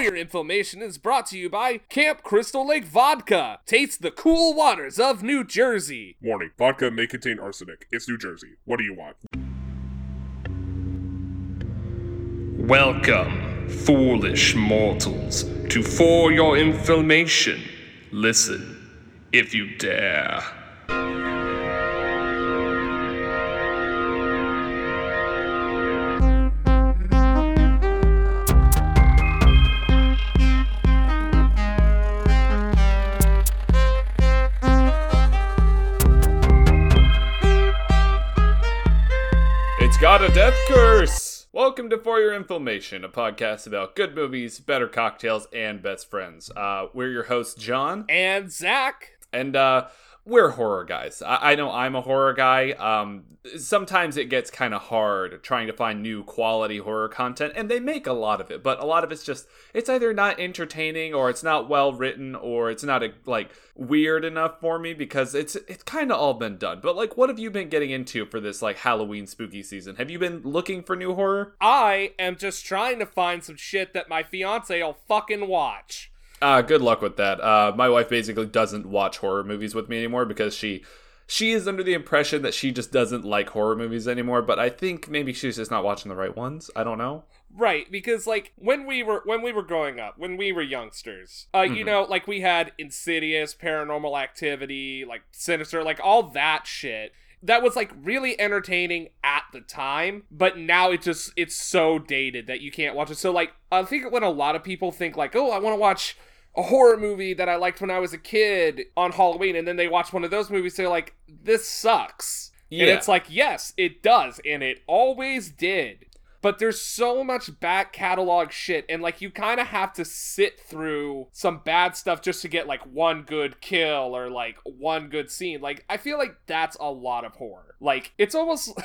For Your Information is brought to you by Camp Crystal Lake Vodka. Taste the cool waters of New Jersey. Warning, vodka may contain arsenic. It's New Jersey. What do you want? Welcome, foolish mortals, to For Your Information. Listen, if you dare. Got a death curse! Welcome to For Your Information, a podcast about good movies, better cocktails, and best friends. Uh, we're your hosts, John, And Zach. and uh, we're horror guys. I-, I know I'm a horror guy. Um, sometimes it gets kind of hard trying to find new quality horror content, and they make a lot of it, but a lot of it's just it's either not entertaining or it's not well written or it's not like weird enough for me because it's it's kind of all been done. But like, what have you been getting into for this like Halloween spooky season? Have you been looking for new horror? I am just trying to find some shit that my fiance will fucking watch. Uh, good luck with that. Uh, my wife basically doesn't watch horror movies with me anymore because she she is under the impression that she just doesn't like horror movies anymore. But I think maybe she's just not watching the right ones. I don't know. Right, because like when we were when we were growing up, when we were youngsters, uh, you Mhm. know, like we had Insidious, Paranormal Activity, like Sinister, like all that shit. That was like really entertaining at the time, but now it just it's so dated that you can't watch it. So like I think when a lot of people think like, "Oh, I want to watch a horror movie that I liked when I was a kid on Halloween," and then they watch one of those movies, they're like, "This sucks." And it's like, yes, it does, and it always did. But there's so much back catalog shit, and like you kind of have to sit through some bad stuff just to get like one good kill or like one good scene. Like, I feel like that's a lot of horror. Like, it's almost.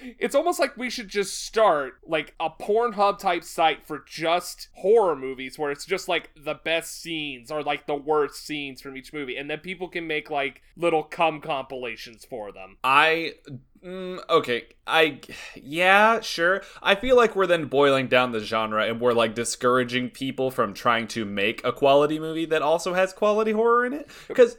It's almost like we should just start like a Pornhub type site for just horror movies where it's just like the best scenes or like the worst scenes from each movie and then people can make like little cum compilations for them. I mm, okay. I yeah, sure. I feel like we're then boiling down the genre and we're like discouraging people from trying to make a quality movie that also has quality horror in it because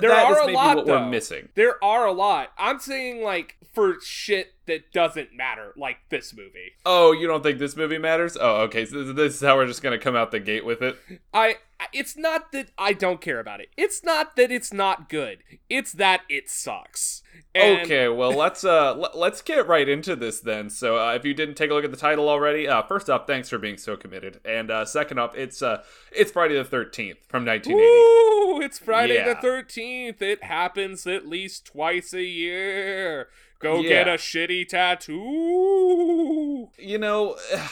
There that are a lot, what though. we're missing. There are a lot. I'm saying like for shit that doesn't matter, like this movie. Oh, you don't think this movie matters? Oh, okay. So this- this is how we're just gonna come out the gate with it. I it's not that I don't care about it. It's not that it's not good. It's that it sucks. And okay, well let's uh l- let's get right into this then. So uh, if you didn't take a look at the title already, uh, first off, thanks for being so committed, and uh, second off, it's uh it's Friday the Thirteenth from 1980. Ooh, it's Friday Yeah. the 13th. It happens at least twice a year. Go get a shitty tattoo. You know.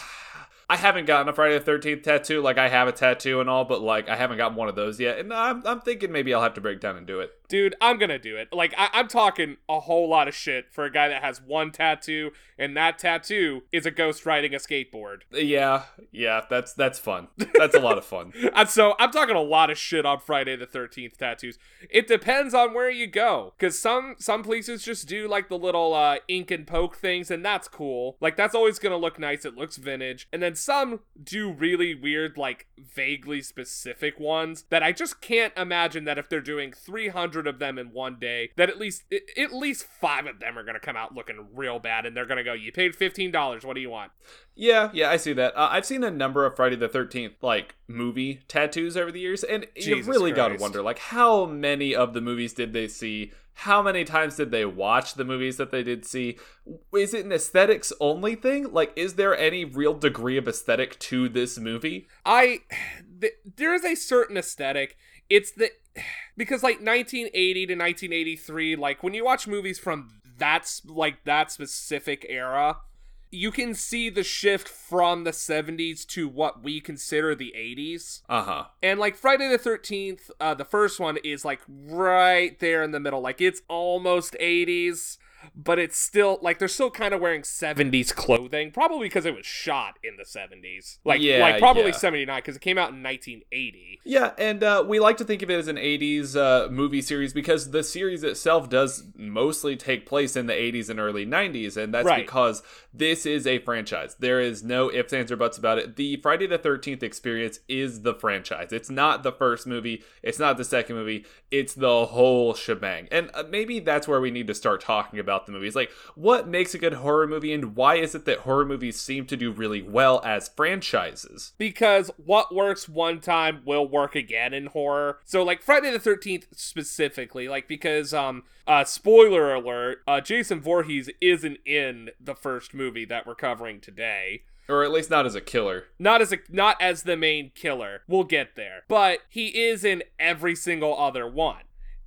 I haven't gotten a Friday the Thirteenth tattoo. Like I have a tattoo and all, but like I haven't gotten one of those yet. And I'm I'm thinking maybe I'll have to break down and do it. Dude, I'm gonna do it. Like, I- I'm talking a whole lot of shit for a guy that has one tattoo, and that tattoo is a ghost riding a skateboard. Yeah, yeah, that's that's fun. That's a lot of fun. And so I'm talking a lot of shit on Friday the 13th tattoos. It depends on where you go. Cause some some places just do like the little uh ink and poke things, and that's cool. Like that's always gonna look nice. It looks vintage. And then some do really weird, like vaguely specific ones that I just can't imagine that if they're doing 300 of them in one day, that at least at least five of them are gonna come out looking real bad, and they're gonna go, "You paid fifteen dollars. What do you want?" Yeah, yeah, I see that. Uh, I've seen a number of Friday the Thirteenth like movie tattoos over the years, and you Jesus really got to wonder like how many of the movies did they see? How many times did they watch the movies that they did see? Is it an aesthetics only thing? Like, is there any real degree of aesthetic to this movie? I th- there is a certain aesthetic. It's the because like 1980 to 1983, like when you watch movies from that's like that specific era, you can see the shift from the 70s to what we consider the 80s. Uh huh. And like Friday the 13th, uh, the first one is like right there in the middle. Like it's almost 80s. But it's still like they're still kind of wearing 70s clothing, probably because it was shot in the 70s. Like Yeah, like probably yeah. 79 cuz it came out in 1980. Yeah, and uh, we like to think of it as an 80s uh, movie series because the series itself does mostly take place in the 80s and early 90s, and that's Right. because this is a franchise. There is no ifs, ands, or buts about it. The Friday the 13th experience is the franchise. It's not the first movie, it's not the second movie, it's the whole shebang. And uh, maybe that's where we need to start talking about the movies. Like, what makes a good horror movie, and why is it that horror movies seem to do really well as franchises? because what works one time will work again in horror. So like Friday the 13th specifically, like because um uh spoiler alert, uh Jason Voorhees isn't in the first movie that we're covering today. Or at least not as a killer. Not as a not as the main killer. We'll get there. But he is in every single other one.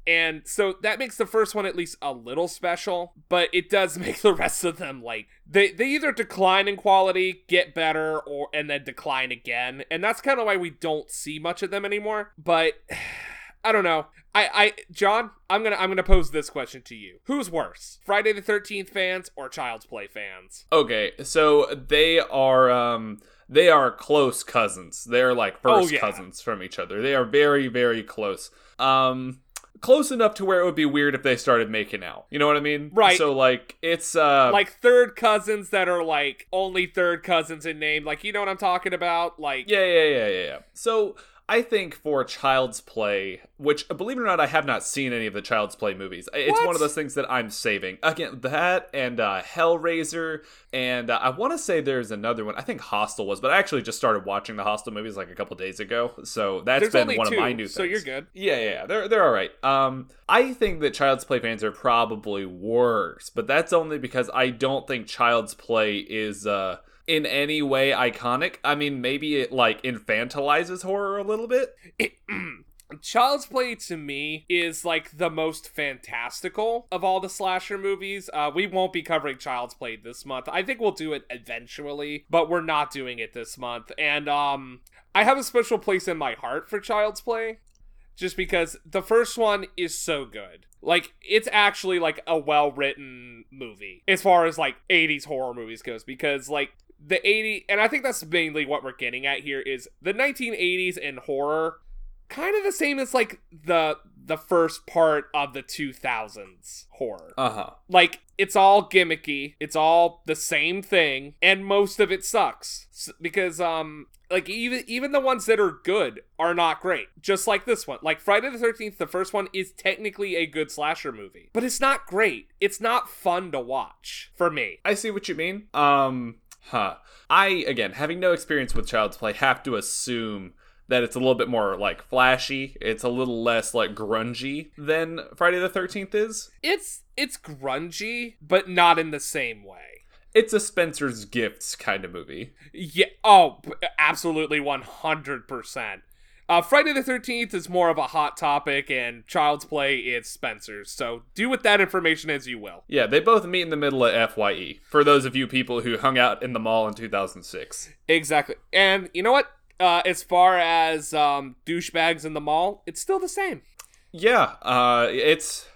And so that makes the first one at least a little special, but it does make the rest of them like they they either decline in quality, get better, or and then decline again. And that's kind of why we don't see much of them anymore. But I don't know. I, I John, I'm gonna I'm gonna pose this question to you. Who's worse? Friday the thirteenth fans or Child's Play fans? Okay, so they are um they are close cousins. They're like Oh, first yeah. cousins from each other. They are very very close. Um close enough to where it would be weird if they started making out. You know what I mean? Right. So like it's uh like third cousins that are like only third cousins in name. Like you know what I'm talking about? Like Yeah, yeah, yeah, yeah, yeah. So I think for Child's Play, which believe it or not, I have not seen any of the Child's Play movies. It's What? one of those things that I'm saving. Again, that and uh, Hellraiser, and uh, I want to say there's another one. I think Hostel was, but I actually just started watching the Hostel movies like a couple days ago, so that's There's been one two, of my new. so things. you're good. Yeah, yeah, yeah. They're they're all right. Um, I think that Child's Play fans are probably worse, but that's only because I don't think Child's Play is uh in any way iconic. I mean, maybe it like infantilizes horror a little bit. It, Child's Play to me is like the most fantastical of all the slasher movies. Uh, we won't be covering Child's Play this month. I think we'll do it eventually, but we're not doing it this month. And um, I have a special place in my heart for Child's Play, just because the first one is so good. Like it's actually like a well written movie as far as like 80s horror movies goes because like the 80 and I think that's mainly what we're getting at here is the 1980s in horror kind of the same as like the the first part of the 2000s horror. Uh huh. Like it's all gimmicky, it's all the same thing and most of it sucks because um like even even the ones that are good are not great. Just like this one. Like Friday the 13th the first one is technically a good slasher movie, but it's not great. It's not fun to watch for me. I see what you mean. Um, huh. I again, having no experience with Child's Play, have to assume that it's a little bit more like flashy. It's a little less like grungy than Friday the Thirteenth is. It's it's grungy, but not in the same way. It's a Spencer's Gifts kind of movie. Yeah. Oh, absolutely, one hundred percent. Uh, Friday the Thirteenth is more of a hot topic, and Child's Play is Spencer's. So do with that information as you will. Yeah, they both meet in the middle of Fye. For those of you people who hung out in the mall in 2006. Exactly. And you know what? Uh, as far as um, douchebags in the mall, it's still the same. Yeah, uh, it's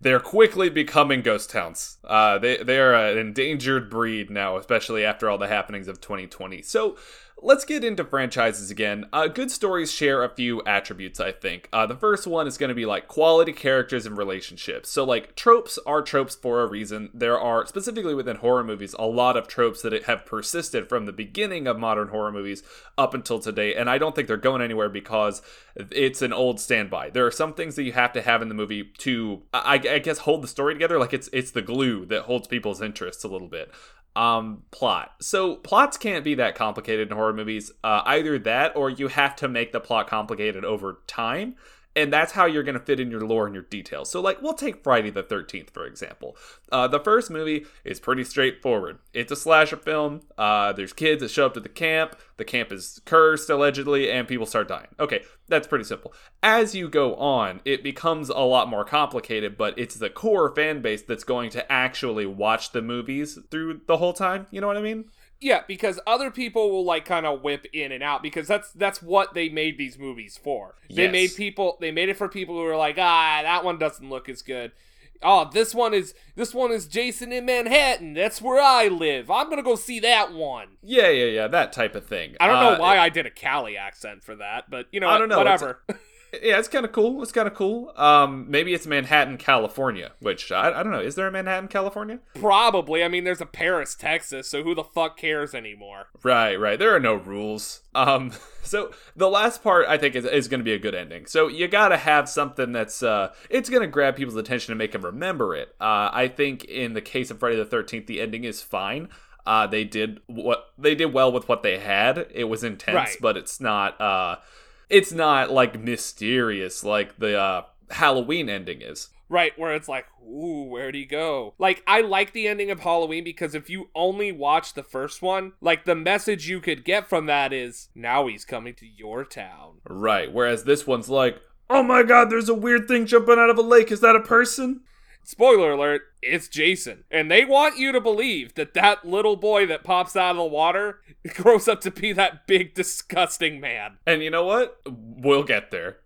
they're quickly becoming ghost towns. Uh, they they are an endangered breed now, especially after all the happenings of 2020. So. Let's get into franchises again. Uh, good stories share a few attributes, I think. Uh, the first one is going to be like quality characters and relationships. So, like, tropes are tropes for a reason. There are, specifically within horror movies, a lot of tropes that have persisted from the beginning of modern horror movies up until today. And I don't think they're going anywhere because it's an old standby. There are some things that you have to have in the movie to, I, I guess, hold the story together. Like it's it's the glue that holds people's interests a little bit. Um, plot. So plots can't be that complicated in horror movies. Uh, either that, or you have to make the plot complicated over time. And that's how you're going to fit in your lore and your details. So, like, we'll take Friday the 13th, for example. Uh, the first movie is pretty straightforward. It's a slasher film. Uh, there's kids that show up to the camp. The camp is cursed, allegedly, and people start dying. Okay, that's pretty simple. As you go on, it becomes a lot more complicated, but it's the core fan base that's going to actually watch the movies through the whole time. You know what I mean? Yeah, because other people will like kind of whip in and out because that's that's what they made these movies for. They made people they made it for people who were like, ah, that one doesn't look as good. oh, this one is this one is Jason in Manhattan. That's where I live. I'm gonna go see that one. Yeah, yeah, yeah, that type of thing. I don't know Uh, why I did a Cali accent for that, but you know, I don't know, Whatever. Yeah, it's kind of cool. It's kind of cool. Um, maybe it's Manhattan, California. Which I, I don't know. Is there a Manhattan, California? Probably. I mean, there's a Paris, Texas, so who the fuck cares anymore? Right, right. There are no rules. Um, so the last part I think is, is going to be a good ending. So you got to have something that's uh, it's going to grab people's attention and make them remember it. Uh, I think in the case of Friday the Thirteenth, the ending is fine. Uh, they did what they did well with what they had. It was intense, Right. but it's not. Uh, it's not like mysterious like the uh, Halloween ending is. Right, where it's like, ooh, where'd he go? Like, I like the ending of Halloween because if you only watch the first one, like, the message you could get from that is, now he's coming to your town. Right. Whereas this one's like, oh my god, there's a weird thing jumping out of a lake. Is that a person? Spoiler alert, it's Jason. And they want you to believe that that little boy that pops out of the water grows up to be that big, disgusting man. And you know what? We'll get there.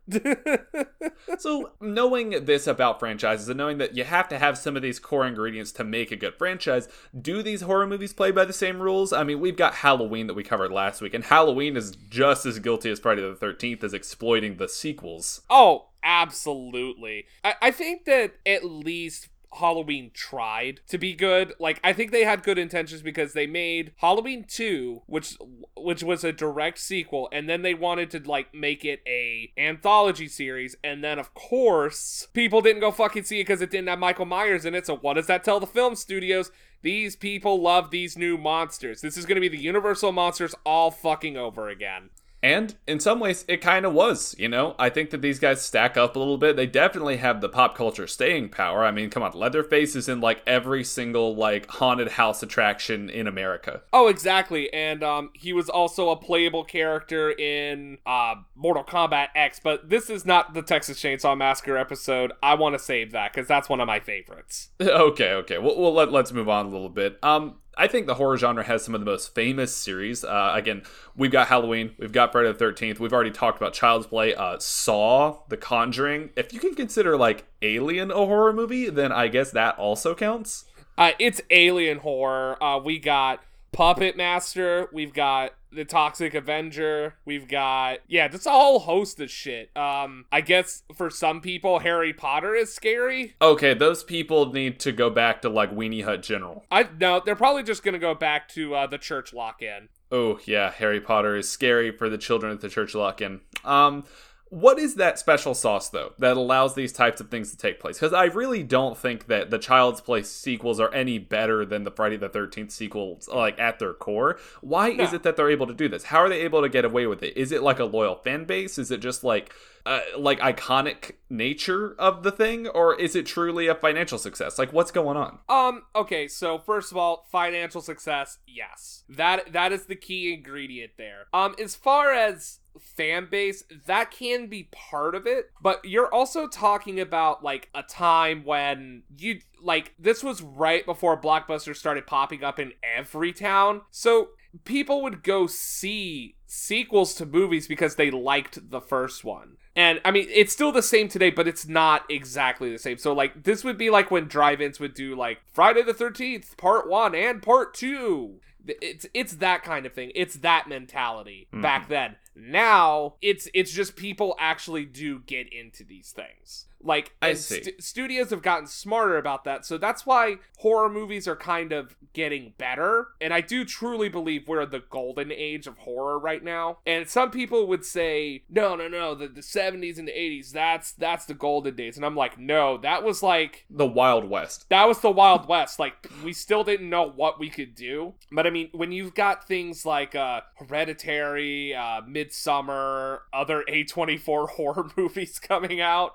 So, knowing this about franchises and knowing that you have to have some of these core ingredients to make a good franchise, do these horror movies play by the same rules? I mean, we've got Halloween that we covered last week, and Halloween is just as guilty as Friday the 13th as exploiting the sequels. Oh, absolutely. I, I think that at least Halloween tried to be good. Like I think they had good intentions because they made Halloween 2, which which was a direct sequel, and then they wanted to like make it a anthology series, and then of course people didn't go fucking see it because it didn't have Michael Myers in it. So what does that tell the film studios? These people love these new monsters. This is going to be the Universal monsters all fucking over again. And in some ways, it kind of was, you know? I think that these guys stack up a little bit. They definitely have the pop culture staying power. I mean, come on, Leatherface is in like every single like haunted house attraction in America. Oh, exactly. And um, he was also a playable character in uh, Mortal Kombat X, but this is not the Texas Chainsaw Massacre episode. I want to save that because that's one of my favorites. okay, okay. Well, well let, let's move on a little bit. Um, I think the horror genre has some of the most famous series. Uh, again, we've got Halloween, we've got Friday the Thirteenth, we've already talked about Child's Play, uh, Saw, The Conjuring. If you can consider like Alien a horror movie, then I guess that also counts. Uh, it's alien horror. Uh, we got Puppet Master. We've got the Toxic Avenger. We've got yeah, that's a whole host of shit. Um, I guess for some people, Harry Potter is scary. Okay, those people need to go back to like Weenie Hut General. I no, they're probably just gonna go back to uh, the church lock-in. Oh yeah, Harry Potter is scary for the children at the church lock-in. Um, what is that special sauce though that allows these types of things to take place? Because I really don't think that the Child's Play sequels are any better than the Friday the Thirteenth sequels, like at their core. Why is it that they're able to do this? How are they able to get away with it? Is it like a loyal fan base? Is it just like uh, like iconic nature of the thing, or is it truly a financial success? Like, what's going on? Um, okay, so first of all, financial success, yes. That that is the key ingredient there. Um, as far as fan base, that can be part of it, but you're also talking about like a time when you like this was right before blockbusters started popping up in every town. So people would go see sequels to movies because they liked the first one. And I mean, it's still the same today, but it's not exactly the same. So, like, this would be like when drive ins would do, like, Friday the 13th, part one and part two. It's it's that kind of thing. It's that mentality hmm. back then. Now it's it's just people actually do get into these things. Like I see. stu- studios have gotten smarter about that. So that's why horror movies are kind of getting better. And I do truly believe we're in the golden age of horror right now. And some people would say, no, no, no, the, the 70s and the 80s, that's that's the golden days. And I'm like, no, that was like The Wild West. that was the Wild West. Like we still didn't know what we could do. But I mean, when you've got things like uh Hereditary, uh Midsommar, other A24 horror movies coming out,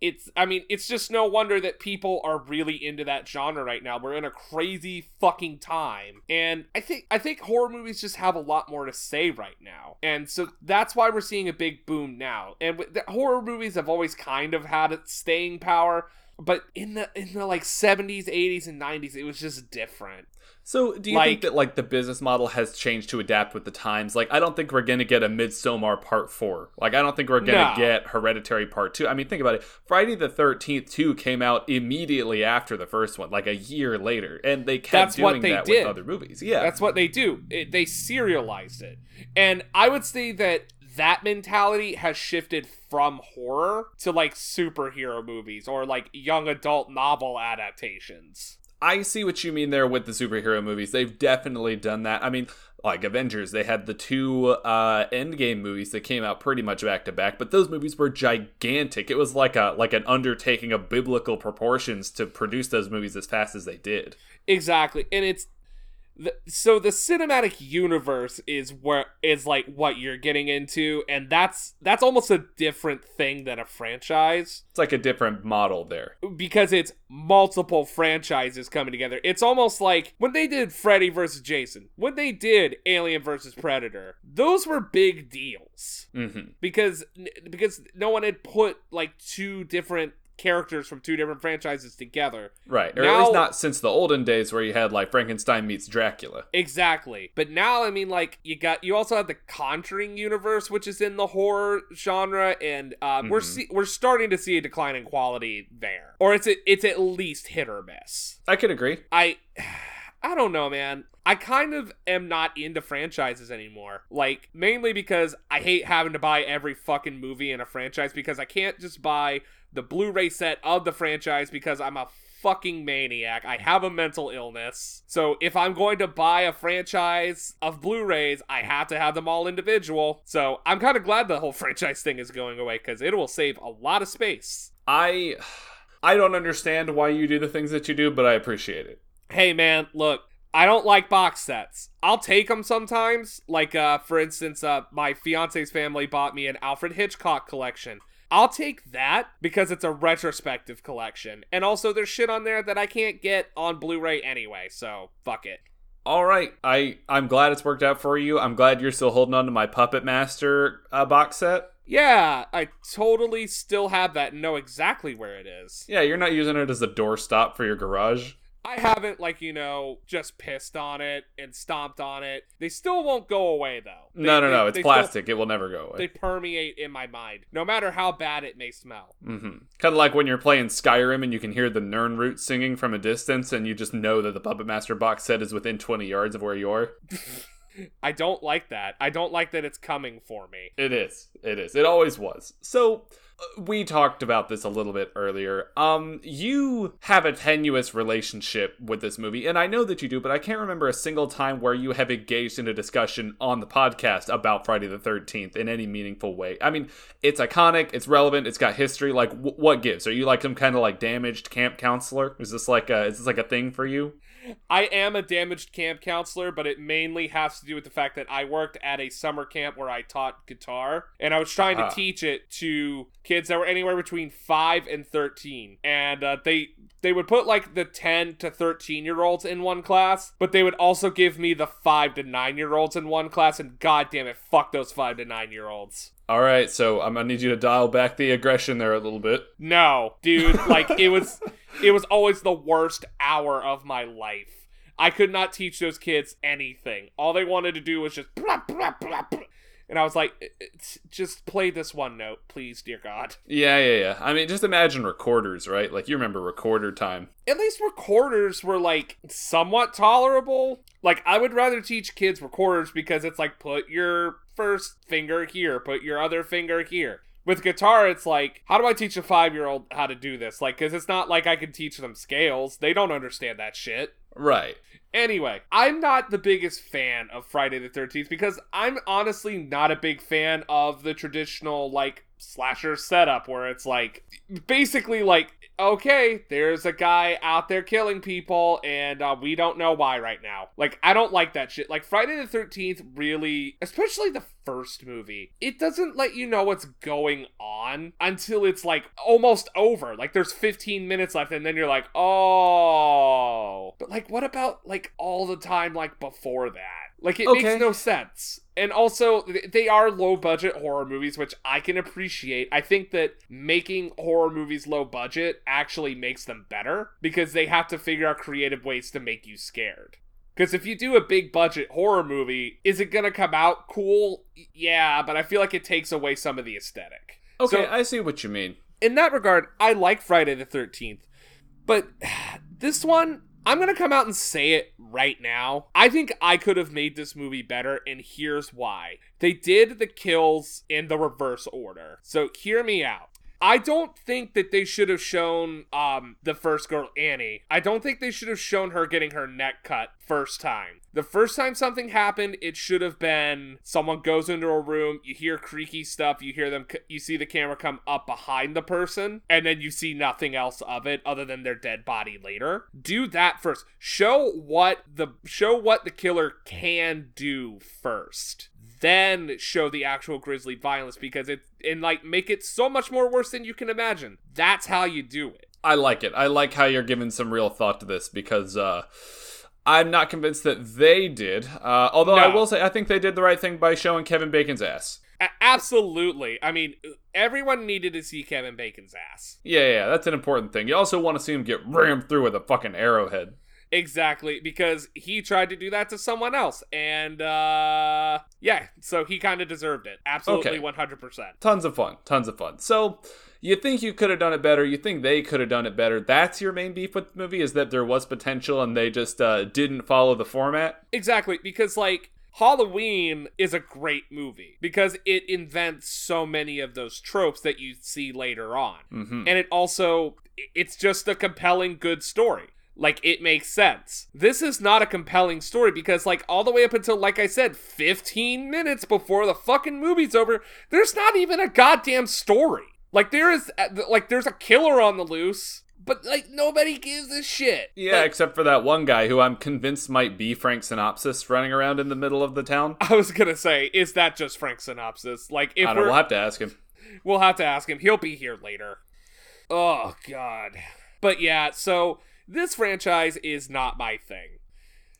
it's I mean, it's just no wonder that people are really into that genre right now. We're in a crazy fucking time. And I think I think horror movies just have a lot more to say right now. And so that's why we're seeing a big boom now. And the horror movies have always kind of had its staying power, but in the in the like 70s, 80s and 90s it was just different. So, do you Like- think that like the business model has changed to adapt with the times? Like, I don't think we're gonna get a Midsommar Part Four. Like, I don't think we're gonna No. get Hereditary Part Two. I mean, think about it. Friday the Thirteenth Two came out immediately after the first one, like a year later, and they kept That's doing what they that did. with other movies. Yeah, That's what they do. It, they serialized it. And I would say that that mentality has shifted from horror to like superhero movies or like young adult novel adaptations. I see what you mean there with the superhero movies. They've definitely done that. I mean, like Avengers, they had the two uh Endgame movies that came out pretty much back to back, but those movies were gigantic. It was like a like an undertaking of biblical proportions to produce those movies as fast as they did. Exactly. And it's the, so the cinematic universe is where is like what you're getting into and that's that's almost a different thing than a franchise It's like a different model there. because it's multiple franchises coming together. It's almost like when they did Freddy versus Jason, when they did Alien versus Predator, those were big deals hmm because because no one had put like two different characters from two different franchises together. Right. Or at least not since the olden days where you had like Frankenstein meets Dracula. Exactly. But now I mean like you got you also have the Conjuring universe which is in the horror genre and uh, we're Mhm. see- we're starting to see a decline in quality there. Or it's it's at least hit or miss. I could agree. I I don't know, man. I kind of am not into franchises anymore. Like mainly because I hate having to buy every fucking movie in a franchise because I can't just buy the Blu-ray set of the franchise because I'm a fucking maniac. I have a mental illness. So if I'm going to buy a franchise of Blu-rays, I have to have them all individual. So I'm kind of glad the whole franchise thing is going away cuz it will save a lot of space. I I don't understand why you do the things that you do, but I appreciate it. hey man look i don't like box sets i'll take them sometimes like uh for instance uh my fiance's family bought me an alfred hitchcock collection i'll take that because it's a retrospective collection and also there's shit on there that i can't get on blu-ray anyway so fuck it All right, I I'm glad it's worked out for you. I'm glad you're still holding on to my Puppet Master uh, box set. yeah i totally still have that and know exactly where it is Yeah, you're not using it as a doorstop for your garage. I haven't like you know just pissed on it and stomped on it they still won't go away though They- no, no, they- no. It's they still- plastic. it will never go away. they permeate in my mind, no matter how bad it may smell. Mm-hmm. Kind of like when you're playing Skyrim and you can hear the Nirnroot singing from a distance, and you just know that the Puppet Master box set is within 20 yards of where you are. I don't like that. I don't like that it's coming for me. It is. It is. It always was. So uh, we talked about this a little bit earlier. Um, you have a tenuous relationship with this movie, and I know that you do, but I can't remember a single time where you have engaged in a discussion on the podcast about Friday the Thirteenth in any meaningful way. I mean, it's iconic, it's relevant, it's got history. Like, w- what gives? Are you like some kind of like damaged camp counselor? Is this like a is this like a thing for you? I am a damaged camp counselor, but it mainly has to do with the fact that I worked at a summer camp where I taught guitar, and I was trying to Ah. teach it to kids that were anywhere between five and thirteen, and uh, they they would put like the 10 to 13 year olds in one class, but they would also give me the 5 to 9 year olds in one class, and god damn it, fuck those 5 to 9 year olds. All right, so I'm gonna need you to dial back the aggression there a little bit. No, dude, like it was it was always the worst hour of my life. I could not teach those kids anything. All they wanted to do was just blah, blah, blah, and I was like, just play this one note, please, dear God. Yeah, yeah, yeah. I mean, just imagine recorders, right? Like you remember recorder time. At least recorders were like somewhat tolerable. Like I would rather teach kids recorders because it's like put your first finger here, put your other finger here. With guitar, it's like, how do I teach a five year old how to do this? Like, because it's not like I can teach them scales. They don't understand that shit. Right. Anyway, I'm not the biggest fan of Friday the 13th because I'm honestly not a big fan of the traditional, like, slasher setup where it's like, basically, like, okay, there's a guy out there killing people and uh, we don't know why right now. Like, I don't like that shit. Like, Friday the 13th really, especially the first movie, it doesn't let you know what's going on until it's like almost over. Like, there's 15 minutes left and then you're like, oh. But, like, what about, like, all the time, like, before that? Like, it Okay. makes no sense. And also, they are low budget horror movies, which I can appreciate. I think that making horror movies low budget actually makes them better because they have to figure out creative ways to make you scared. Because if you do a big budget horror movie, is it gonna come out cool? Yeah, but I feel like it takes away some of the aesthetic. Okay, So- I see what you mean. in that regard, I like Friday the 13th. But this one, I'm going to come out and say it right now. I think I could have made this movie better, and here's why. They did the kills in the reverse order. So hear me out. I don't think that they should have shown um the first girl Annie. I don't think they should have shown her getting her neck cut first time. The first time something happened, it should have been someone goes into a room, you hear creaky stuff, you hear them you see the camera come up behind the person and then you see nothing else of it other than their dead body later. Do that first. Show what the show what the killer can do first then show the actual grisly violence because it and like make it so much more worse than you can imagine. That's how you do it. I like it. I like how you're giving some real thought to this because uh, I'm not convinced that they did. Uh, although I will say, I think they did the right thing by showing Kevin Bacon's ass. A- absolutely. I mean, everyone needed to see Kevin Bacon's ass. Yeah, yeah, that's an important thing. You also want to see him get rammed through with a fucking arrowhead. Exactly, because he tried to do that to someone else. And uh yeah, so he kind of deserved it. Absolutely Okay. 100%. Tons of fun, tons of fun. So, you think you could have done it better? You think they could have done it better? That's your main beef with the movie is that there was potential and they just uh, didn't follow the format. Exactly, because like Halloween is a great movie because it invents so many of those tropes that you see later on. hmm And it also it's just a compelling good story. Like it makes sense. This is not a compelling story because like all the way up until like I said 15 minutes before the fucking movie's over, there's not even a goddamn story. Like there is uh, like there's a killer on the loose, but like nobody gives a shit. Yeah, Like, except for that one guy who I'm convinced might be Frank Synopsis running around in the middle of the town. I was gonna say, is that just Frank Synopsis? Like, if I don't we're, we'll have to ask him. We'll have to ask him. He'll be here later. Oh god. But yeah, so this franchise is not my thing.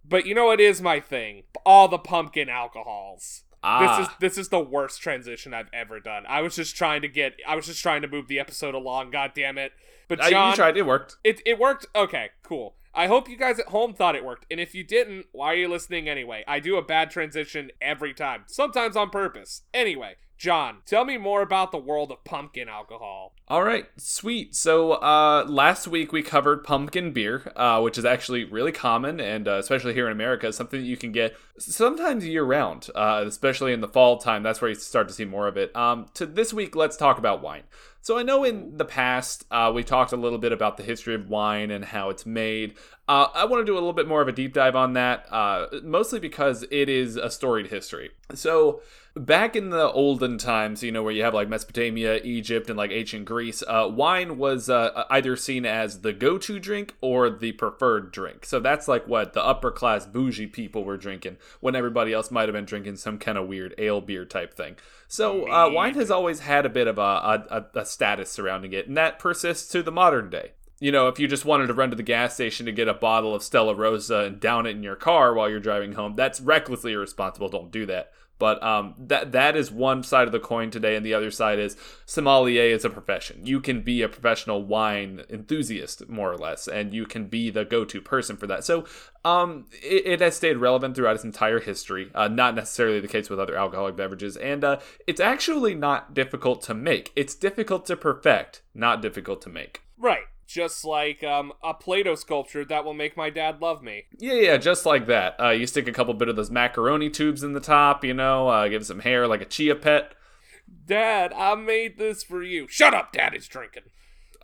But you know what is my thing? All the pumpkin alcohols. Ah, This is this is the worst transition I've ever done. I was just trying to get I was just trying to move the episode along, god damn it. But Uh, you tried, it worked. it it worked. Okay, cool. I hope you guys at home thought it worked. And if you didn't, why are you listening anyway? I do a bad transition every time, sometimes on purpose. Anyway, John, tell me more about the world of pumpkin alcohol. All right, sweet. So uh, last week we covered pumpkin beer, uh, which is actually really common, and uh, especially here in America, something that you can get sometimes year round, uh, especially in the fall time. That's where you start to see more of it. Um, to this week, let's talk about wine. So I know in the past uh, we talked a little bit about the history of wine and how it's made. Uh, I want to do a little bit more of a deep dive on that, uh, mostly because it is a storied history. So back in the olden times, you know, where you have like Mesopotamia, Egypt, and like ancient Greece, uh, wine was uh, either seen as the go-to drink or the preferred drink. So that's like what the upper class bougie people were drinking when everybody else might have been drinking some kind of weird ale beer type thing. So uh, wine has always had a bit of a, a, a, a status surrounding it, and that persists to the modern day. You know, if you just wanted to run to the gas station to get a bottle of Stella Rosa and down it in your car while you're driving home, that's recklessly irresponsible. Don't do that. But um, that that is one side of the coin today, and the other side is sommelier is a profession. You can be a professional wine enthusiast, more or less, and you can be the go-to person for that. So um, it, it has stayed relevant throughout its entire history. Uh, not necessarily the case with other alcoholic beverages, and uh, it's actually not difficult to make. It's difficult to perfect, not difficult to make. Right. Just like um, a Play-Doh sculpture that will make my dad love me. Yeah, yeah, just like that. Uh, you stick a couple bit of those macaroni tubes in the top, you know, uh, give some hair like a chia pet. Dad, I made this for you. Shut up, Dad is drinking.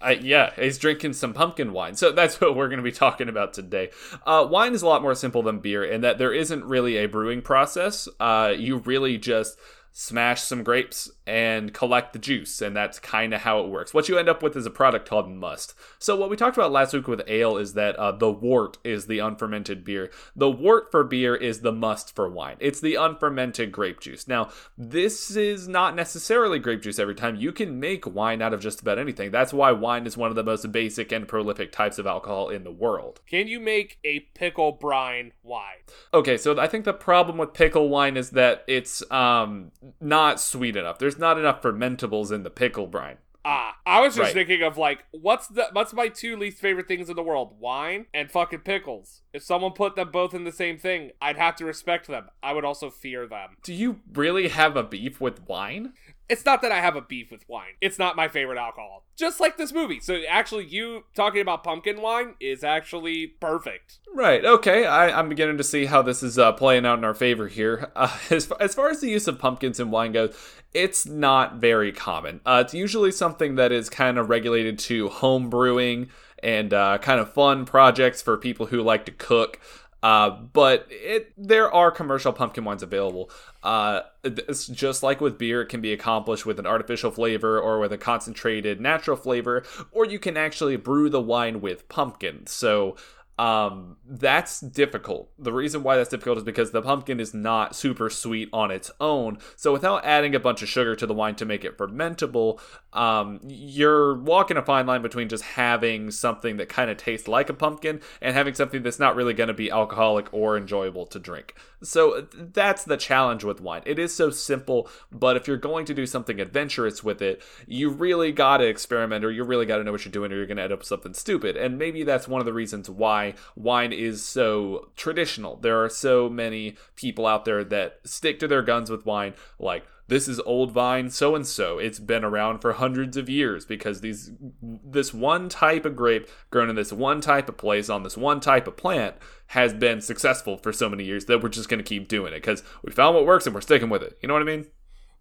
Uh, yeah, he's drinking some pumpkin wine. So that's what we're going to be talking about today. Uh, wine is a lot more simple than beer in that there isn't really a brewing process. Uh, you really just smash some grapes and collect the juice, and that's kind of how it works. What you end up with is a product called must. So what we talked about last week with ale is that uh, the wort is the unfermented beer. The wort for beer is the must for wine. It's the unfermented grape juice. Now, this is not necessarily grape juice every time. You can make wine out of just about anything. That's why wine is one of the most basic and prolific types of alcohol in the world. Can you make a pickle brine wine? Okay, so I think the problem with pickle wine is that it's um not sweet enough. There's not enough fermentables in the pickle brine. Ah, I was just Right. thinking of like, what's the what's my two least favorite things in the world? Wine and fucking pickles. If someone put them both in the same thing, I'd have to respect them. I would also fear them. Do you really have a beef with wine? It's not that I have a beef with wine. It's not my favorite alcohol. Just like this movie. So actually, you talking about pumpkin wine is actually perfect. Right. Okay. I, I'm beginning to see how this is uh, playing out in our favor here. Uh, as, far, as far as the use of pumpkins in wine goes, it's not very common. Uh, it's usually something that is kind of regulated to home brewing and uh, kind of fun projects for people who like to cook. Uh, but it there are commercial pumpkin wines available. Uh, it's just like with beer, it can be accomplished with an artificial flavor or with a concentrated natural flavor, or you can actually brew the wine with pumpkin. So um that's difficult. The reason why that's difficult is because the pumpkin is not super sweet on its own. So without adding a bunch of sugar to the wine to make it fermentable um you're walking a fine line between just having something that kind of tastes like a pumpkin and having something that's not really going to be alcoholic or enjoyable to drink. So that's the challenge with wine. It is so simple but if you're going to do something adventurous with it you really got to experiment or you really got to know what you're doing or you're going to end up with something stupid. And maybe that's one of the reasons why wine is so traditional. There are so many people out there that stick to their guns with wine, like this is old vine so and so. It's been around for hundreds of years because these this one type of grape grown in this one type of place on this one type of plant has been successful for so many years that we're just going to keep doing it because we found what works and we're sticking with it. You know what I mean?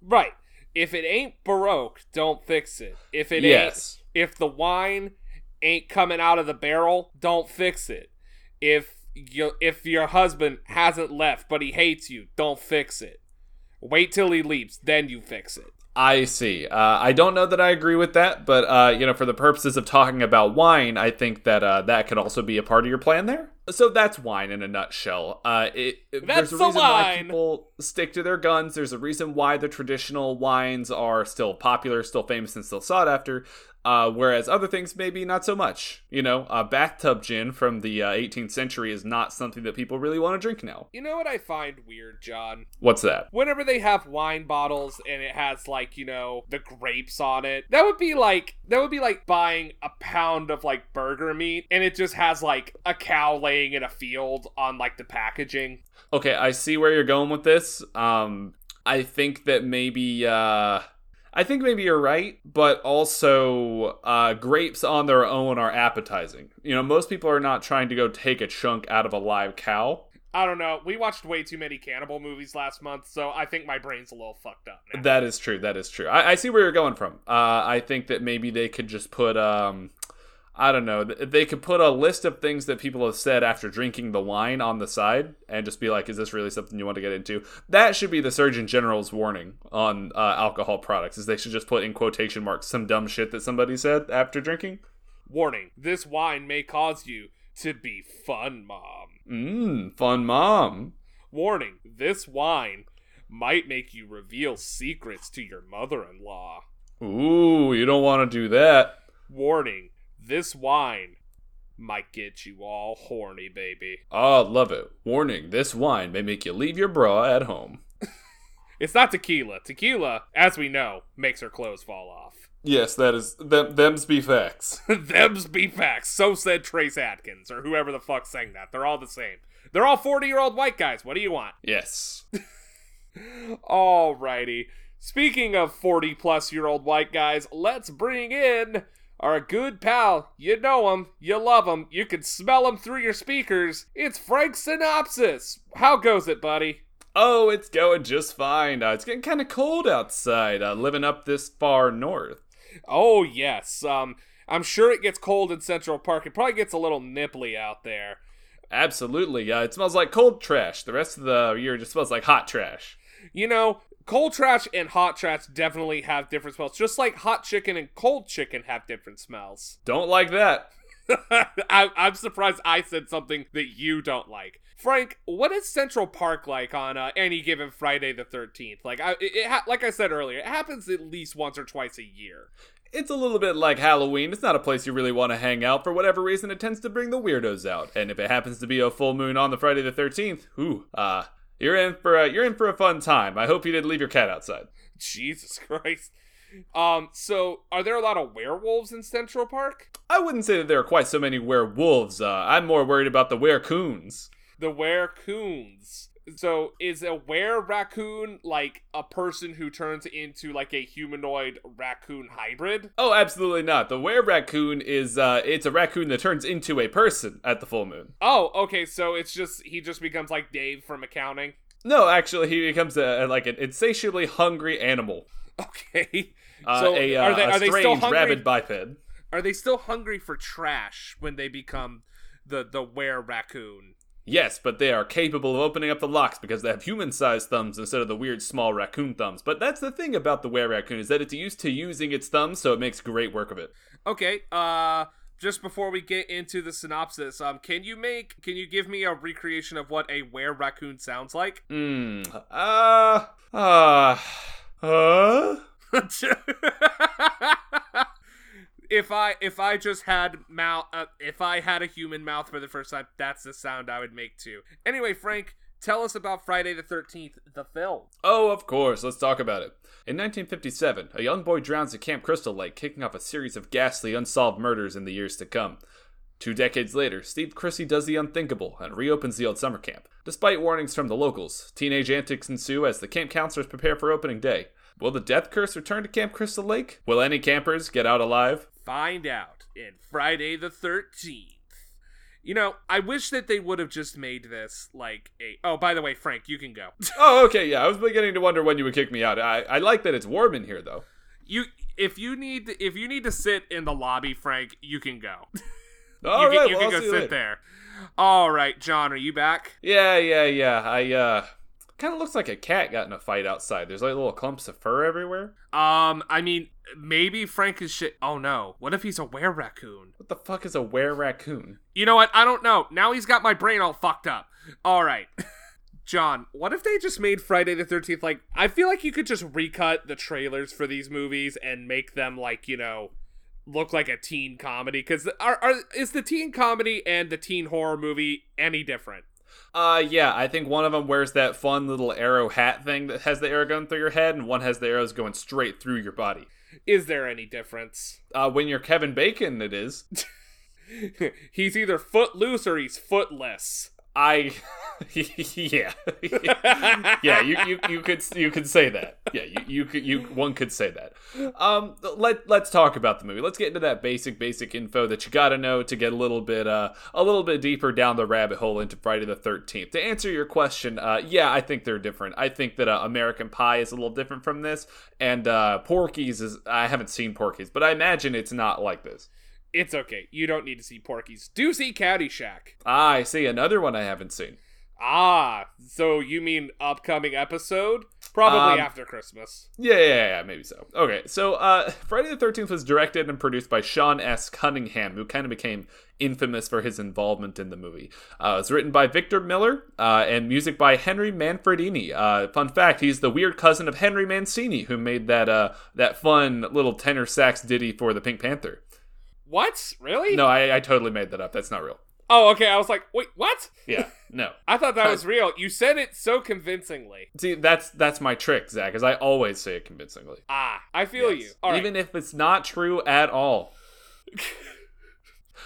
Right. If it ain't Baroque, don't fix it. If it Yes. ain't, if the wine ain't coming out of the barrel, don't fix it. If you, if your husband hasn't left but he hates you, don't fix it. Wait till he leaves, then you fix it. I see. Uh, I don't know that I agree with that, but uh, you know, for the purposes of talking about wine, I think that uh, that could also be a part of your plan there. So that's wine in a nutshell. Uh, it, That's there's a the reason why people stick to their guns. There's a reason why the traditional wines are still popular, still famous, and still sought after. Uh, whereas other things maybe not so much. You know, a bathtub gin from the uh, 18th century is not something that people really want to drink now. You know what I find weird, John? What's that? Whenever they have wine bottles and it has like, you know, the grapes on it, that would be like that would be like buying a pound of like burger meat and it just has like a cow laying in a field on like the packaging. Okay, I see where you're going with this. Um, I think that maybe, uh, I think maybe you're right, but also, uh, grapes on their own are appetizing. You know, most people are not trying to go take a chunk out of a live cow. I don't know. We watched way too many cannibal movies last month, so I think my brain's a little fucked up now. That is true. That is true. I, I see where you're going from. Uh, I think that maybe they could just put, um, I don't know, they could put a list of things that people have said after drinking the wine on the side and just be like, is this really something you want to get into? That should be the Surgeon General's warning on uh, alcohol products, is they should just put in quotation marks some dumb shit that somebody said after drinking. Warning: This wine may cause you to be fun, mom. Mmm, fun mom. Warning: This wine might make you reveal secrets to your mother-in-law. Ooh, you don't want to do that. Warning: This wine might get you all horny, baby. Oh, love it. Warning, this wine may make you leave your bra at home. It's not tequila. Tequila, as we know, makes her clothes fall off. Yes, that is, them, them's be facts. Them's be facts. So said Trace Atkins, or whoever the fuck sang that. They're all the same. They're all 40 year old white guys. What do you want? Yes. Alrighty. Speaking of 40 plus year old white guys, let's bring in our good pal. You know him, you love him, you can smell him through your speakers. It's Frank Synopsis. How goes it, buddy? Oh, it's going just fine. Uh, it's getting kind of cold outside, uh, living up this far north. Oh, yes. Um, I'm sure it gets cold in Central Park. It probably gets a little nipply out there. Absolutely. Uh, it smells like cold trash. The rest of the year just smells like hot trash. You know, cold trash and hot trash definitely have different smells, just like hot chicken and cold chicken have different smells. Don't like that. I, I'm surprised I said something that you don't like. Frank, what is Central Park like on uh, any given Friday the 13th? Like I, it, it ha- like I said earlier, it happens at least once or twice a year. It's a little bit like Halloween. It's not a place you really want to hang out. For whatever reason, it tends to bring the weirdos out. And if it happens to be a full moon on the Friday the 13th, ooh, uh, you're in for a, you're in for a fun time. I hope you didn't leave your cat outside. Jesus Christ. Um, so are there a lot of werewolves in Central Park? I wouldn't say that there are quite so many werewolves. Uh, I'm more worried about the werecoons. The werecoons. So is a were raccoon like a person who turns into like a humanoid raccoon hybrid? Oh, absolutely not. The were raccoon is uh, it's a raccoon that turns into a person at the full moon. Oh, okay. So it's just he just becomes like Dave from accounting. No, actually, he becomes a like an insatiably hungry animal. Okay. Uh, So a, uh, are they- a are they still strange hungry? rabid biped. Are they still hungry for trash when they become the the were raccoon? Yes, but they are capable of opening up the locks because they have human-sized thumbs instead of the weird small raccoon thumbs. But that's the thing about the were raccoon is that it's used to using its thumbs, so it makes great work of it. Okay. Uh just before we get into the synopsis, um can you make can you give me a recreation of what a were raccoon sounds like? Hmm. Uh. Uh. Uh. if I if I just had mouth uh, if I had a human mouth for the first time, that's the sound I would make too. Anyway, Frank, tell us about Friday the 13th, the film. Oh, of course. Let's talk about it. In 1957, a young boy drowns at Camp Crystal Lake, kicking off a series of ghastly, unsolved murders in the years to come. Two decades later, Steve Christy does the unthinkable and reopens the old summer camp. Despite warnings from the locals, teenage antics ensue as the camp counselors prepare for opening day. Will the death curse return to Camp Crystal Lake? Will any campers get out alive? Find out in Friday the 13th. You know, I wish that they would have just made this like a. Oh, by the way, Frank, you can go. Oh, okay, yeah. I was beginning to wonder when you would kick me out. I, I like that it's warm in here, though. you if you need if you need to sit in the lobby, Frank, you can go. All you right, can, you well, can go you sit later. there. All right, John, are you back? Yeah, yeah, yeah. I, uh, kind of looks like a cat got in a fight outside. There's like little clumps of fur everywhere. Um, I mean, maybe Frank is shit. Oh no, what if he's a were raccoon? What the fuck is a were raccoon? You know what? I don't know. Now he's got my brain all fucked up. All right. John, what if they just made Friday the 13th like I feel like you could just recut the trailers for these movies and make them like, you know, look like a teen comedy cuz are, are is the teen comedy and the teen horror movie any different? Uh, yeah, I think one of them wears that fun little arrow hat thing that has the arrow going through your head, and one has the arrows going straight through your body. Is there any difference? Uh, when you're Kevin Bacon, it is. he's either footloose or he's footless. I, yeah, yeah. You, you you could you could say that. Yeah, you you could you one could say that. Um, let let's talk about the movie. Let's get into that basic basic info that you got to know to get a little bit uh a little bit deeper down the rabbit hole into Friday the Thirteenth. To answer your question, uh, yeah, I think they're different. I think that uh, American Pie is a little different from this, and uh, Porky's is. I haven't seen Porky's, but I imagine it's not like this. It's okay. You don't need to see Porky's. Do see Caddyshack. Ah, I see another one I haven't seen. Ah, so you mean upcoming episode? Probably Um, after Christmas. Yeah, yeah, yeah, maybe so. Okay, so uh, Friday the 13th was directed and produced by Sean S. Cunningham, who kind of became infamous for his involvement in the movie. Uh, it was written by Victor Miller uh, and music by Henry Manfredini. Uh, fun fact, he's the weird cousin of Henry Mancini, who made that uh, that fun little tenor sax ditty for the Pink Panther. What? Really? No, I, I totally made that up. That's not real. Oh, okay. I was like, wait, what? Yeah, no. I thought that was real. You said it so convincingly. See, that's that's my trick, Zach, is I always say it convincingly. Ah, I feel Yes. you. All right. Even if it's not true at all.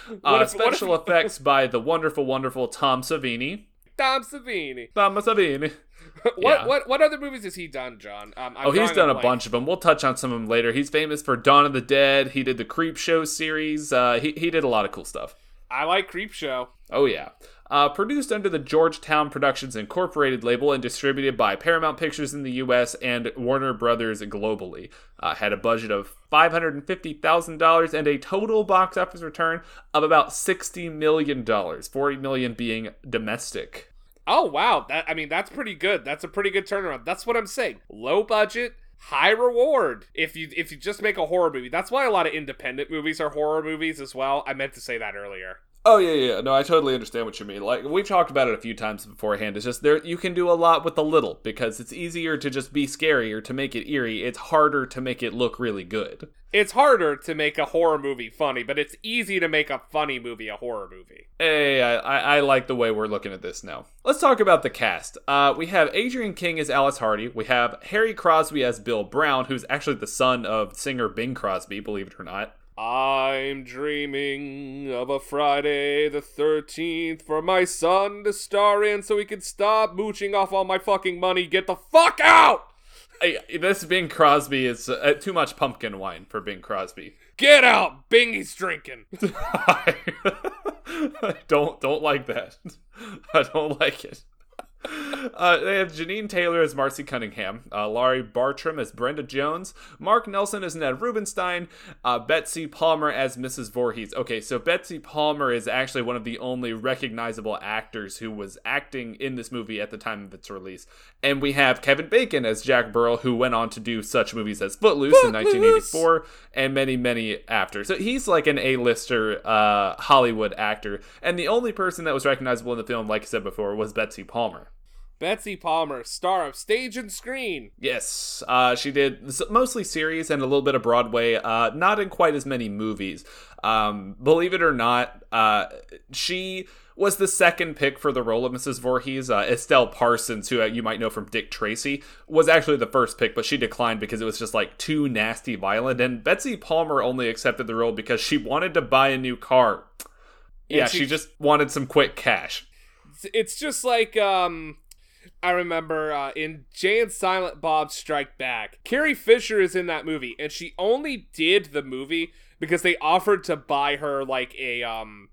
Uh, if- what if- special effects by the wonderful, wonderful Tom Savini. Tom Savini. Tom Savini. what Yeah. what what other movies has he done, John? Um, Oh, he's done a bunch of them. We'll touch on some of them later. He's famous for Dawn of the Dead. He did the Creepshow series. Uh, he he did a lot of cool stuff. I like Creepshow. Oh yeah. Uh, produced under the Georgetown Productions Incorporated label and distributed by Paramount Pictures in the U.S. and Warner Brothers globally. Uh, had a budget of five hundred and fifty thousand dollars and a total box office return of about sixty million dollars. Forty million being domestic. Oh wow, that I mean that's pretty good. That's a pretty good turnaround. That's what I'm saying. Low budget, high reward. If you if you just make a horror movie, that's why a lot of independent movies are horror movies as well. I meant to say that earlier. Oh yeah, yeah. No, I totally understand what you mean. Like we've talked about it a few times beforehand. It's just there you can do a lot with a little because it's easier to just be scary or to make it eerie. It's harder to make it look really good. It's harder to make a horror movie funny, but it's easy to make a funny movie a horror movie. Hey, I, I, I like the way we're looking at this now. Let's talk about the cast. Uh, we have Adrienne King as Alice Hardy. We have Harry Crosby as Bill Brown, who's actually the son of singer Bing Crosby, believe it or not. I'm dreaming of a Friday the 13th for my son to star in so he can stop mooching off all my fucking money. Get the fuck out! I, this Bing Crosby is uh, too much pumpkin wine for Bing Crosby. Get out! Bingy's drinking. I don't don't like that. I don't like it. Uh, they have Jeannine Taylor as Marcy Cunningham, uh, Laurie Bartram as Brenda Jones, Mark Nelson as Ned Rubenstein, uh, Betsy Palmer as Mrs. Voorhees. Okay, so Betsy Palmer is actually one of the only recognizable actors who was acting in this movie at the time of its release. And we have Kevin Bacon as Jack Burrell, who went on to do such movies as Footloose, in 1984 and many, many after. So he's like an A-lister uh, Hollywood actor. And the only person that was recognizable in the film, like I said before, was Betsy Palmer. Betsy Palmer, star of stage and screen. Yes, uh, she did mostly series and a little bit of Broadway, uh, not in quite as many movies. Um, believe it or not, uh, she was the second pick for the role of Mrs. Voorhees. Uh, Estelle Parsons, who uh, you might know from Dick Tracy, was actually the first pick, but she declined because it was just like too nasty violent. And Betsy Palmer only accepted the role because she wanted to buy a new car. Yeah, she, she just wanted some quick cash. It's just like um I remember uh, in Jay and Silent Bob Strike Back, Carrie Fisher is in that movie, and she only did the movie because they offered to buy her like a um,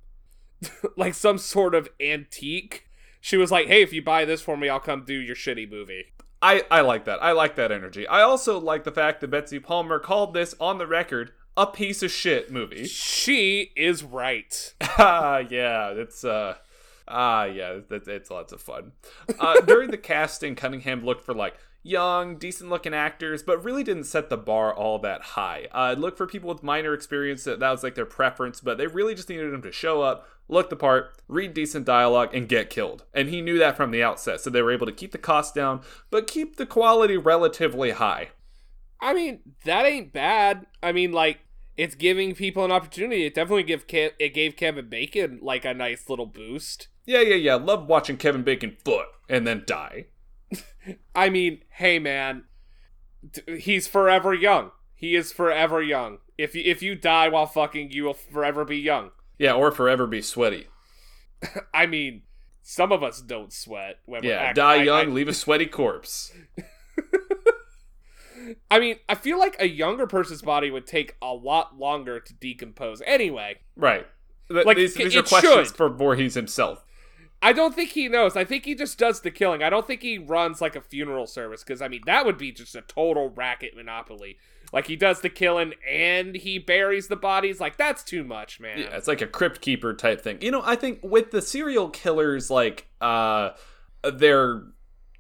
like some sort of antique. She was like, "Hey, if you buy this for me, I'll come do your shitty movie." I I like that. I like that energy. I also like the fact that Betsy Palmer called this on the record a piece of shit movie. She is right. Ah, yeah, it's uh Ah, yeah, it's, it's lots of fun. Uh, during the casting, Cunningham looked for like young, decent looking actors, but really didn't set the bar all that high. Uh, look for people with minor experience that, that was like their preference, but they really just needed them to show up, look the part, read decent dialogue, and get killed. And he knew that from the outset, so they were able to keep the cost down, but keep the quality relatively high. I mean, that ain't bad. I mean, like, it's giving people an opportunity. It definitely give Ke- it gave Kevin Bacon like a nice little boost. Yeah, yeah, yeah. Love watching Kevin Bacon foot and then die. I mean, hey man, he's forever young. He is forever young. If you, if you die while fucking, you will forever be young. Yeah, or forever be sweaty. I mean, some of us don't sweat. When yeah, die young, I, leave a sweaty corpse. I mean, I feel like a younger person's body would take a lot longer to decompose. Anyway, right? Like these, these are questions should. for Voorhees himself. I don't think he knows. I think he just does the killing. I don't think he runs like a funeral service because I mean that would be just a total racket monopoly. Like he does the killing and he buries the bodies. Like that's too much, man. Yeah, it's like a crypt keeper type thing. You know, I think with the serial killers, like uh, they're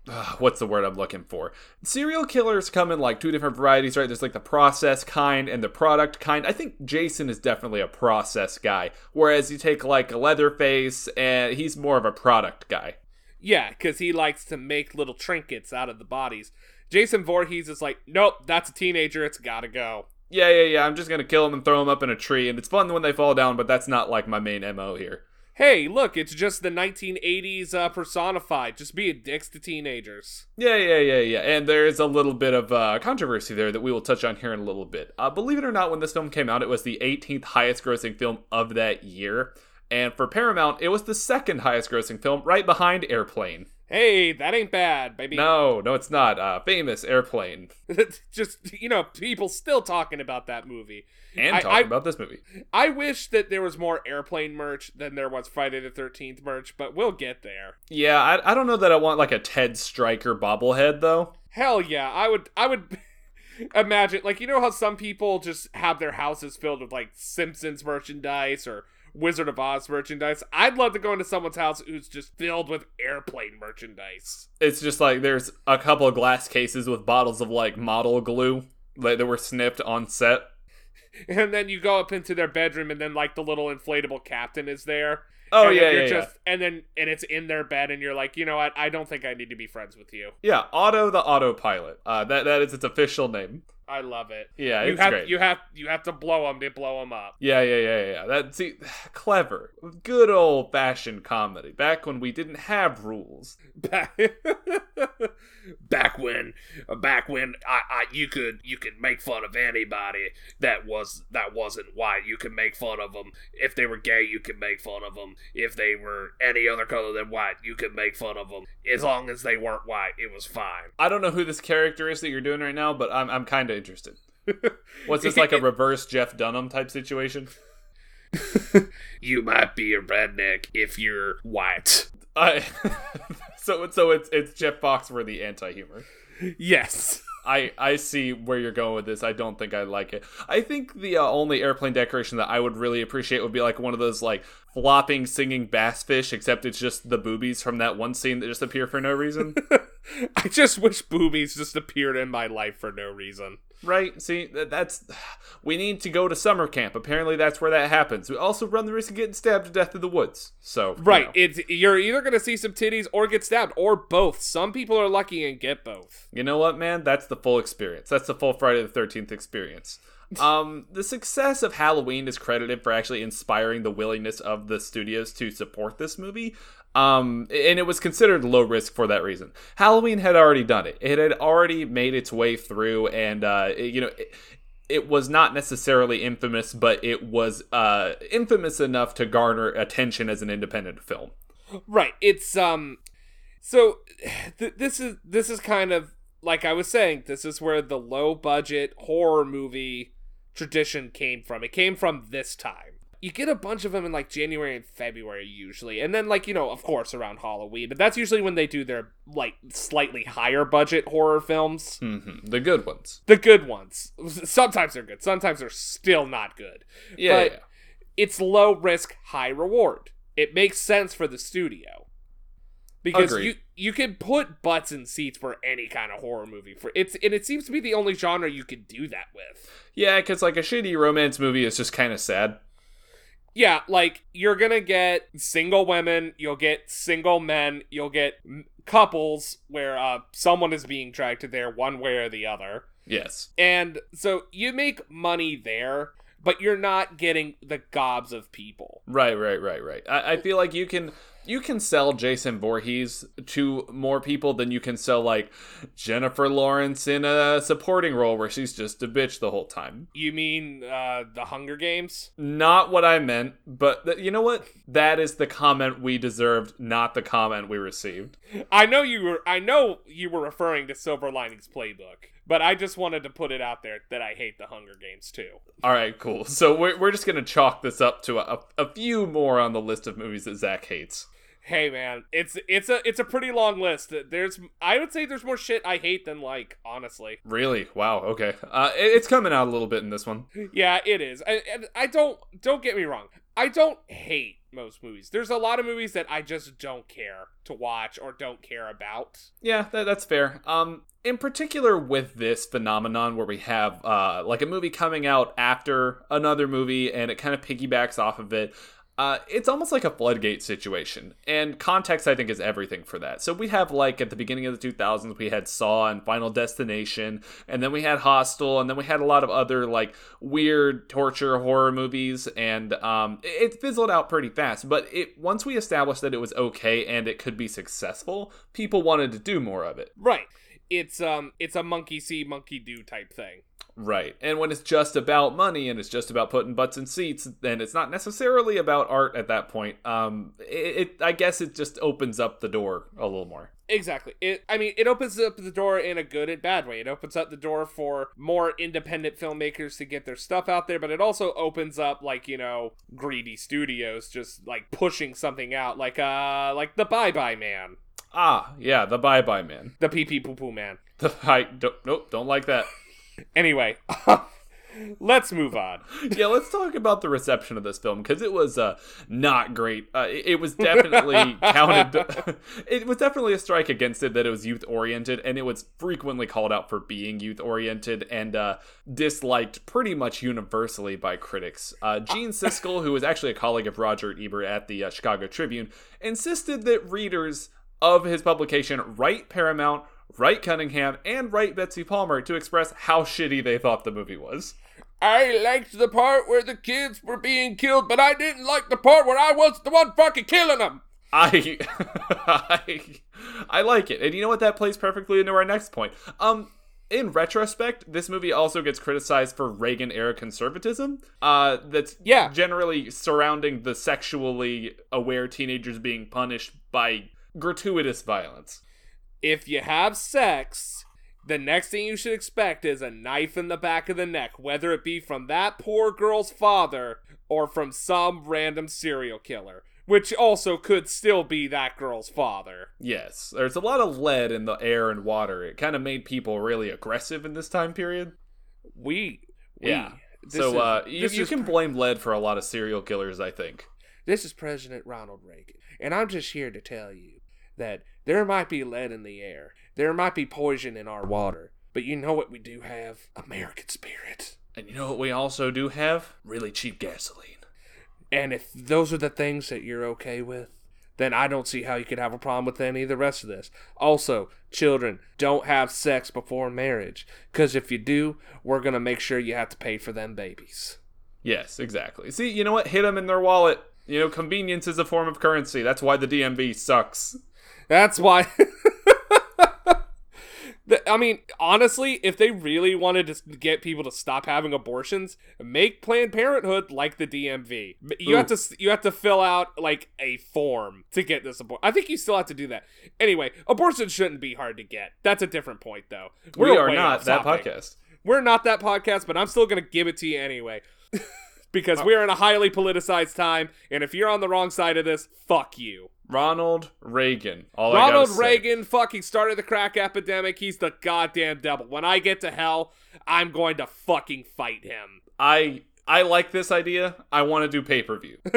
uh, what's the word I'm looking for? Serial killers come in like two different varieties, right? There's like the process kind and the product kind. I think Jason is definitely a process guy, whereas you take like a Leatherface and he's more of a product guy. Yeah, because he likes to make little trinkets out of the bodies. Jason Voorhees is like, nope, that's a teenager. It's gotta go. Yeah, yeah, yeah. I'm just gonna kill him and throw him up in a tree, and it's fun when they fall down, but that's not like my main mo here hey, look, it's just the 1980s uh, personified. Just be a dicks to teenagers. Yeah, yeah, yeah, yeah. And there is a little bit of uh, controversy there that we will touch on here in a little bit. Uh, believe it or not, when this film came out, it was the 18th highest grossing film of that year. And for Paramount, it was the second highest grossing film, right behind Airplane. Hey, that ain't bad, baby. No, no, it's not. Uh, famous airplane. Just you know, people still talking about that movie and I, talking I, about this movie. I wish that there was more airplane merch than there was Friday the Thirteenth merch, but we'll get there. Yeah, I, I don't know that I want like a Ted Striker bobblehead though. Hell yeah, I would. I would. imagine like you know how some people just have their houses filled with like Simpsons merchandise or Wizard of Oz merchandise. I'd love to go into someone's house who's just filled with airplane merchandise. It's just like there's a couple of glass cases with bottles of like model glue that were snipped on set. and then you go up into their bedroom and then like the little inflatable captain is there. Oh and yeah, yeah, you're yeah. just and then and it's in their bed and you're like, you know what? I don't think I need to be friends with you. Yeah, Otto the autopilot. Uh, that that is its official name. I love it. Yeah, you it's have great. you have you have to blow them to blow them up. Yeah, yeah, yeah, yeah. That see, clever, good old fashioned comedy. Back when we didn't have rules. back, back when back when I, I you could you could make fun of anybody that was that wasn't white you could make fun of them if they were gay you could make fun of them if they were any other color than white you could make fun of them as long as they weren't white it was fine I don't know who this character is that you're doing right now, but I'm I'm kind of interested. What's this like a reverse Jeff Dunham type situation? you might be a redneck if you're white I so so it's it's Jeff Foxworthy anti-humor. yes I I see where you're going with this. I don't think I like it. I think the uh, only airplane decoration that I would really appreciate would be like one of those like flopping singing bass fish, except it's just the boobies from that one scene that just appear for no reason. I just wish boobies just appeared in my life for no reason right? See, that's we need to go to summer camp. Apparently, that's where that happens. We also run the risk of getting stabbed to death in the woods. So you Right. know. It's you're either gonna see some titties or get stabbed, or both. Some people are lucky and get both. You know what, man? That's the full experience. That's the full Friday the 13th experience. Um, the success of Halloween is credited for actually inspiring the willingness of the studios to support this movie. Um, and it was considered low risk for that reason. Halloween had already done it. It had already made its way through, and uh, it- you know. It, it was not necessarily infamous, but it was uh, infamous enough to garner attention as an independent film. Right. It's um. So th- this is this is kind of like I was saying. This is where the low budget horror movie tradition came from. It came from this time. You get a bunch of them in like January and February usually, and then like you know, of course, around Halloween. But that's usually when they do their like slightly higher budget horror films. hmm The good ones. The good ones. Sometimes they're good. Sometimes they're still not good. Yeah. But- yeah. it's low risk, high reward. It makes sense for the studio. Because Agreed. you you can put butts in seats for any kind of horror movie for it's and it seems to be the only genre you can do that with. Yeah, because like a shitty romance movie is just kind of sad. Yeah, like you're gonna get single women, you'll get single men, you'll get m- couples where uh, someone is being dragged to there one way or the other. Yes. And so you make money there, but you're not getting the gobs of people. Right, right, right, right. I, I feel like you can you can sell Jason Voorhees to more people than you can sell like Jennifer Lawrence in a supporting role where she's just a bitch the whole time. You mean uh, the Hunger Games? Not what I meant, but th- you know what? That is the comment we deserved, not the comment we received. I know you were. I know you were referring to Silver Linings Playbook, but I just wanted to put it out there that I hate the Hunger Games too. All right, cool. So we're, we're just gonna chalk this up to a, a few more on the list of movies that Zach hates. Hey man, it's it's a it's a pretty long list. There's I would say there's more shit I hate than like, honestly. Really? Wow. Okay. Uh, it- it's coming out a little bit in this one. Yeah, it is. I, I don't don't get me wrong. I don't hate most movies. There's a lot of movies that I just don't care to watch or don't care about. Yeah, that, that's fair. Um, in particular with this phenomenon where we have uh like a movie coming out after another movie and it kind of piggybacks off of it. Uh, it's almost like a floodgate situation, and context I think is everything for that. So we have like at the beginning of the 2000s, we had Saw and Final Destination, and then we had Hostel, and then we had a lot of other like weird torture horror movies, and um, it, fizzled out pretty fast. But it once we established that it was okay and it could be successful, people wanted to do more of it. Right. It's um it's a monkey see monkey do type thing. Right. And when it's just about money and it's just about putting butts in seats, then it's not necessarily about art at that point. Um it, it I guess it just opens up the door a little more. Exactly. It I mean, it opens up the door in a good and bad way. It opens up the door for more independent filmmakers to get their stuff out there, but it also opens up like, you know, greedy studios just like pushing something out like uh like the Bye Bye Man. Ah, yeah, the bye bye man. The pee pee poo poo man. The I don't nope, don't like that. Anyway, Let's move on. yeah, let's talk about the reception of this film because it was uh, not great. Uh, it, it was definitely counted. it was definitely a strike against it that it was youth oriented, and it was frequently called out for being youth oriented and uh, disliked pretty much universally by critics. Uh, Gene Siskel, who was actually a colleague of Roger Ebert at the uh, Chicago Tribune, insisted that readers of his publication write Paramount write Cunningham, and write Betsy Palmer to express how shitty they thought the movie was. I liked the part where the kids were being killed, but I didn't like the part where I was the one fucking killing them. I, I, I like it, and you know what? That plays perfectly into our next point. Um, in retrospect, this movie also gets criticized for Reagan era conservatism. Uh, that's Yeah. generally surrounding the sexually aware teenagers being punished by gratuitous violence. If you have sex, the next thing you should expect is a knife in the back of the neck, whether it be from that poor girl's father or from some random serial killer, which also could still be that girl's father. Yes, there's a lot of lead in the air and water. It kind of made people really aggressive in this time period. We, we Yeah. so is- uh, you, you can pre- blame lead for a lot of serial killers, I think. This is President Ronald Reagan, and I'm just here to tell you that there might be lead in the air, there might be poison in our water, but you know what we do have? American spirit. And you know what we also do have? Really cheap gasoline. And if those are the things that you're okay with, then I don't see how you could have a problem with any of the rest of this. Also, children, don't have sex before marriage, because if you do, we're going to make sure you have to pay for them babies. Yes, exactly. See, you know what? Hit them in their wallet. You know, convenience is a form of currency. That's why the DMV sucks. That's why. I mean, honestly, if they really wanted to get people to stop having abortions, make Planned Parenthood like the DMV. You have to you have to fill out like a form to get this abort. I think you still have to do that. Anyway, abortion shouldn't be hard to get. That's a different point, though. we are not that topic. podcast. We're not that podcast, but I'm still gonna give it to you anyway. because uh, we're in a highly politicized time, and if you're on the wrong side of this, fuck you. Ronald Reagan. All Ronald. Reagan fucking started the crack epidemic. He's the goddamn devil. When I get to hell, I'm going to fucking fight him. I I like this idea. I want to do pay per view.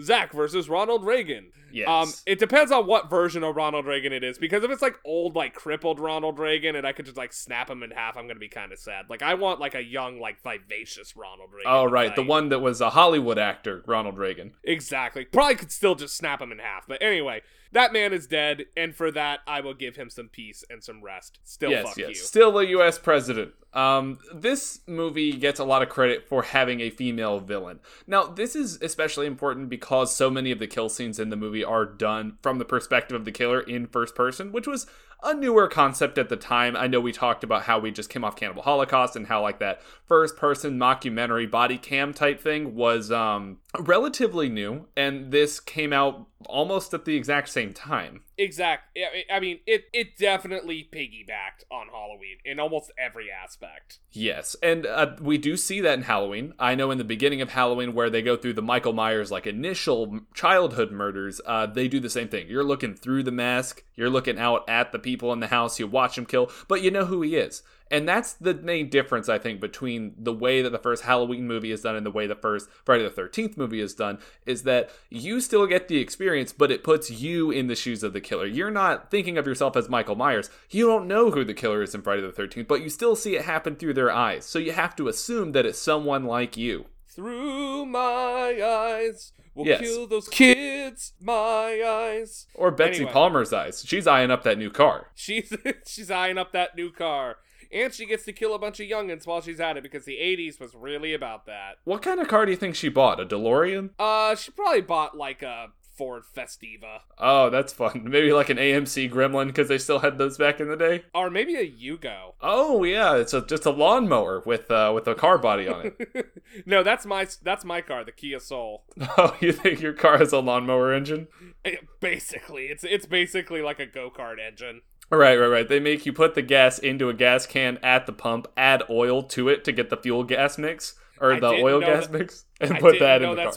Zach versus Ronald Reagan. Yes. Um, it depends on what version of Ronald Reagan it is, because if it's like old, like crippled Ronald Reagan, and I could just like snap him in half, I'm gonna be kind of sad. Like I want like a young, like vivacious Ronald Reagan. oh right, the one that was a Hollywood actor, Ronald Reagan. Exactly. Probably could still just snap him in half. But anyway, that man is dead, and for that, I will give him some peace and some rest. Still, yes, fuck yes. you. Still the U.S. president. Um, this movie gets a lot of credit for having a female villain. Now, this is especially important because so many of the kill scenes in the movie are done from the perspective of the killer in first person, which was a newer concept at the time. I know we talked about how we just came off Cannibal Holocaust and how like that first person mockumentary body cam type thing was um relatively new and this came out almost at the exact same time. Exact. I I mean, it it definitely piggybacked on Halloween in almost every aspect. Yes, and uh, we do see that in Halloween. I know in the beginning of Halloween, where they go through the Michael Myers like initial childhood murders, uh, they do the same thing. You're looking through the mask, you're looking out at the people in the house, you watch him kill, but you know who he is. And that's the main difference, I think, between the way that the first Halloween movie is done and the way the first Friday the 13th movie is done, is that you still get the experience, but it puts you in the shoes of the killer. You're not thinking of yourself as Michael Myers. You don't know who the killer is in Friday the 13th, but you still see it happen through their eyes. So you have to assume that it's someone like you. Through my eyes, We'll Yes. kill those kids. My eyes. Or Betsy Anyway. Palmer's eyes. She's eyeing up that new car. She's she's eyeing up that new car, and she gets to kill a bunch of youngins while she's at it because the '80s was really about that. What kind of car do you think she bought? A DeLorean? Uh, she probably bought like a Ford Festiva Oh, that's fun. Maybe like an AMC Gremlin because they still had those back in the day. or maybe a Yugo. Oh yeah, it's a, just a lawnmower with uh, with a car body on it. no, that's my that's my car, the Kia Soul. oh, you think your car has a lawnmower engine? Eh, Basically, it's it's basically like a go kart engine. Right, right, right. They make you put the gas into a gas can at the pump, add oil to it to get the fuel gas mix or I the oil gas that- mix, and I put that in the car.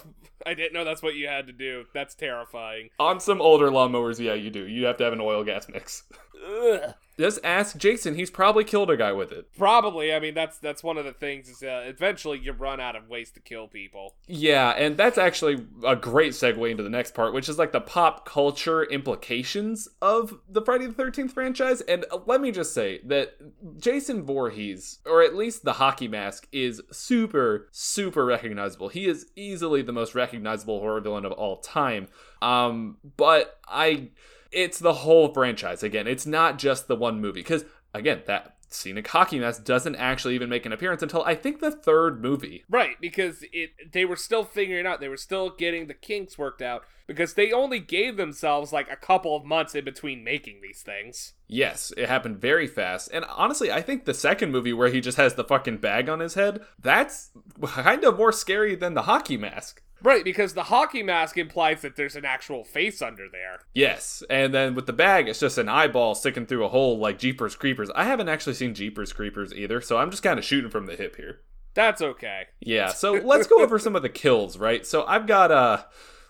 I didn't know that's what you had to do. That's terrifying. On some older lawnmowers, yeah, you do. You have to have an oil gas mix. Ugh. Just ask Jason. He's probably killed a guy with it. Probably. I mean, that's that's one of the things is uh, eventually you run out of ways to kill people. Yeah, and that's actually a great segue into the next part, which is like the pop culture implications of the Friday the 13th franchise. And uh, let me just say that Jason Voorhees, or at least the hockey mask, is super, super recognizable. He is easily the most recognizable horror villain of all time. Um, but I it's the whole franchise again. It's not just the one movie because again, that scenic hockey mask doesn't actually even make an appearance until I think the third movie. Right, because it they were still figuring out. They were still getting the kinks worked out because they only gave themselves like a couple of months in between making these things. Yes, it happened very fast. And honestly, I think the second movie where he just has the fucking bag on his head, that's kind of more scary than the hockey mask. Right, because the hockey mask implies that there's an actual face under there. Yes, and then with the bag, it's just an eyeball sticking through a hole like Jeepers Creepers. I haven't actually seen Jeepers Creepers either, so I'm just kind of shooting from the hip here. That's okay. Yeah, so let's go over some of the kills, right? So I've got uh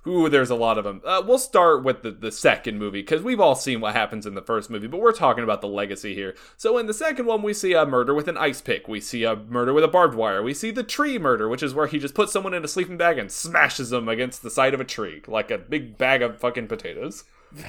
Ooh, there's a lot of them. Uh, we'll start with the, the second movie because we've all seen what happens in the first movie, but we're talking about the legacy here. So in the second one, we see a murder with an ice pick. We see a murder with a barbed wire. We see the tree murder, which is where he just puts someone in a sleeping bag and smashes them against the side of a tree like a big bag of fucking potatoes.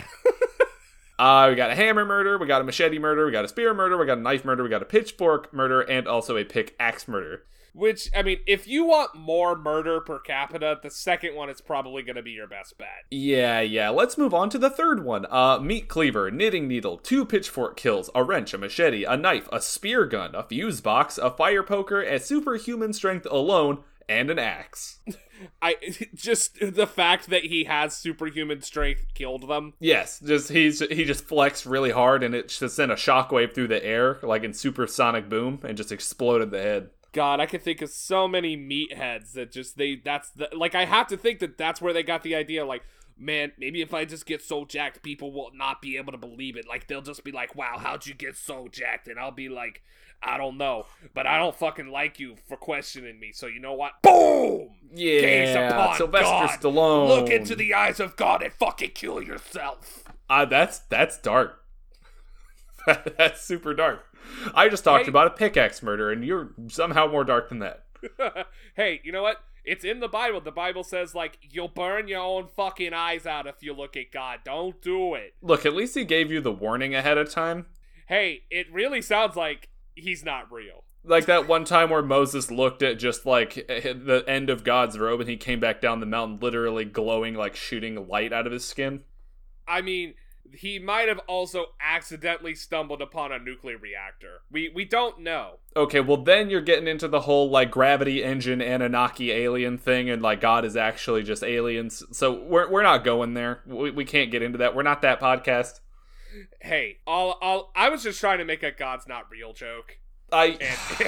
Uh, we got a hammer murder, we got a machete murder, we got a spear murder, we got a knife murder, we got a pitchfork murder, and also a pickaxe murder. Which, I mean, if you want more murder per capita, the second one is probably going to be your best bet. Yeah, yeah. Let's move on to the third one. Uh, meat cleaver, knitting needle, two pitchfork kills, a wrench, a machete, a knife, a spear gun, a fuse box, a fire poker, a superhuman strength alone, and an axe. I just the fact that he has superhuman strength killed them. Yes, just he's he just flexed really hard and it just sent a shockwave through the air like in supersonic boom and just exploded the head. God, I can think of so many meatheads that just they that's the like I have to think that that's where they got the idea like man, maybe if I just get so jacked people will not be able to believe it. Like they'll just be like, "Wow, how'd you get so jacked?" and I'll be like, "I don't know, but I don't fucking like you for questioning me." So you know what? Boom! Gaze Yeah, upon Sylvester God. Stallone. Look into the eyes of God and fucking kill yourself. Uh, that's that's dark. that's super dark. I just talked Hey. about a pickaxe murder, and you're somehow more dark than that. hey, you know what? It's in the Bible. The Bible says like you'll burn your own fucking eyes out if you look at God. Don't do it. Look, at least he gave you the warning ahead of time. Hey, it really sounds like he's not real. Like that one time where Moses looked at just like the end of God's robe, and he came back down the mountain, literally glowing, like shooting light out of his skin. I mean, he might have also accidentally stumbled upon a nuclear reactor. We we don't know. Okay, well then you're getting into the whole like gravity engine Anunnaki alien thing, and like God is actually just aliens. So we're we're not going there. We, we can't get into that. We're not that podcast. Hey, all all I was just trying to make a God's not real joke. I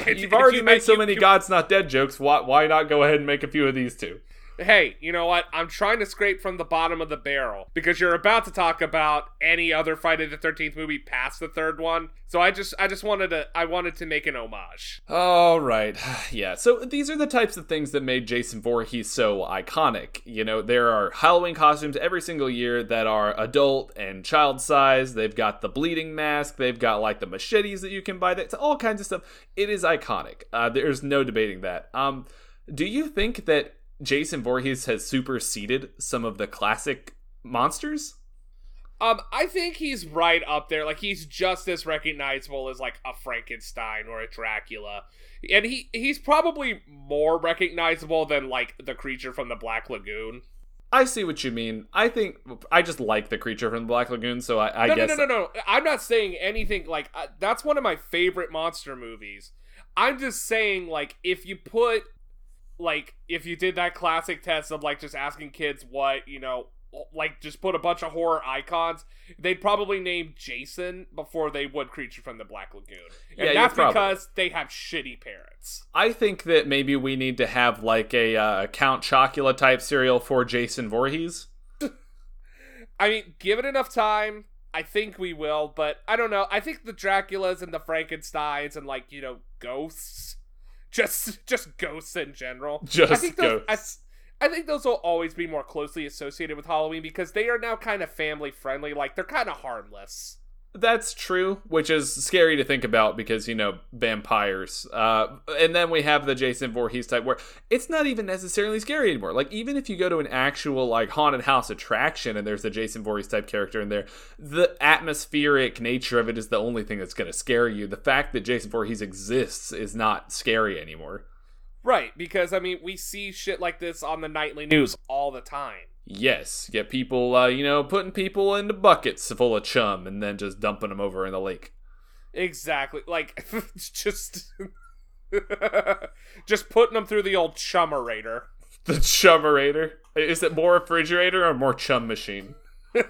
And- you've already you- made so many you- God's not dead jokes. Why why not go ahead and make a few of these too? Hey, you know what? I'm trying to scrape from the bottom of the barrel because you're about to talk about any other Friday the 13th movie past the third one. So I just I just wanted to I wanted to make an homage. All right. Yeah. So these are the types of things that made Jason Voorhees so iconic. You know, there are Halloween costumes every single year that are adult and child size. They've got the bleeding mask. They've got like the machetes that you can buy. That's all kinds of stuff. It is iconic. Uh, there's no debating that. Um, do you think that Jason Voorhees has superseded some of the classic monsters? Um I think he's right up there. Like he's just as recognizable as like a Frankenstein or a Dracula. And he he's probably more recognizable than like the creature from the Black Lagoon. I see what you mean. I think I just like the creature from the Black Lagoon, so I, I no, guess no, no, no, no. I'm not saying anything like uh, that's one of my favorite monster movies. I'm just saying like if you put like if you did that classic test of like just asking kids what you know like just put a bunch of horror icons they'd probably name jason before they would creature from the black lagoon. And Yeah, that's because they have shitty parents. I think that maybe we need to have like a uh, Count Chocula type cereal for Jason Voorhees. i mean give it enough time. I think we will but i don't know. I think the draculas and the frankensteins and like you know ghosts just just ghosts in general Just I think those, ghosts. I, I think those will always be more closely associated with Halloween because they are now kind of family friendly. Like they're kind of harmless. That's true, which is scary to think about because, you know, vampires. Uh, and then we have the Jason Voorhees type where it's not even necessarily scary anymore. Like, even if you go to an actual, like, haunted house attraction and there's a Jason Voorhees type character in there, the atmospheric nature of it is the only thing that's going to scare you. The fact that Jason Voorhees exists is not scary anymore. Right, because I mean, we see shit like this on the nightly news all the time. Yes, get people, uh, you know, putting people into buckets full of chum and then just dumping them over in the lake. Exactly. Like, just. just putting them through the old chummerator. The chummerator? Is it more refrigerator or more chum machine?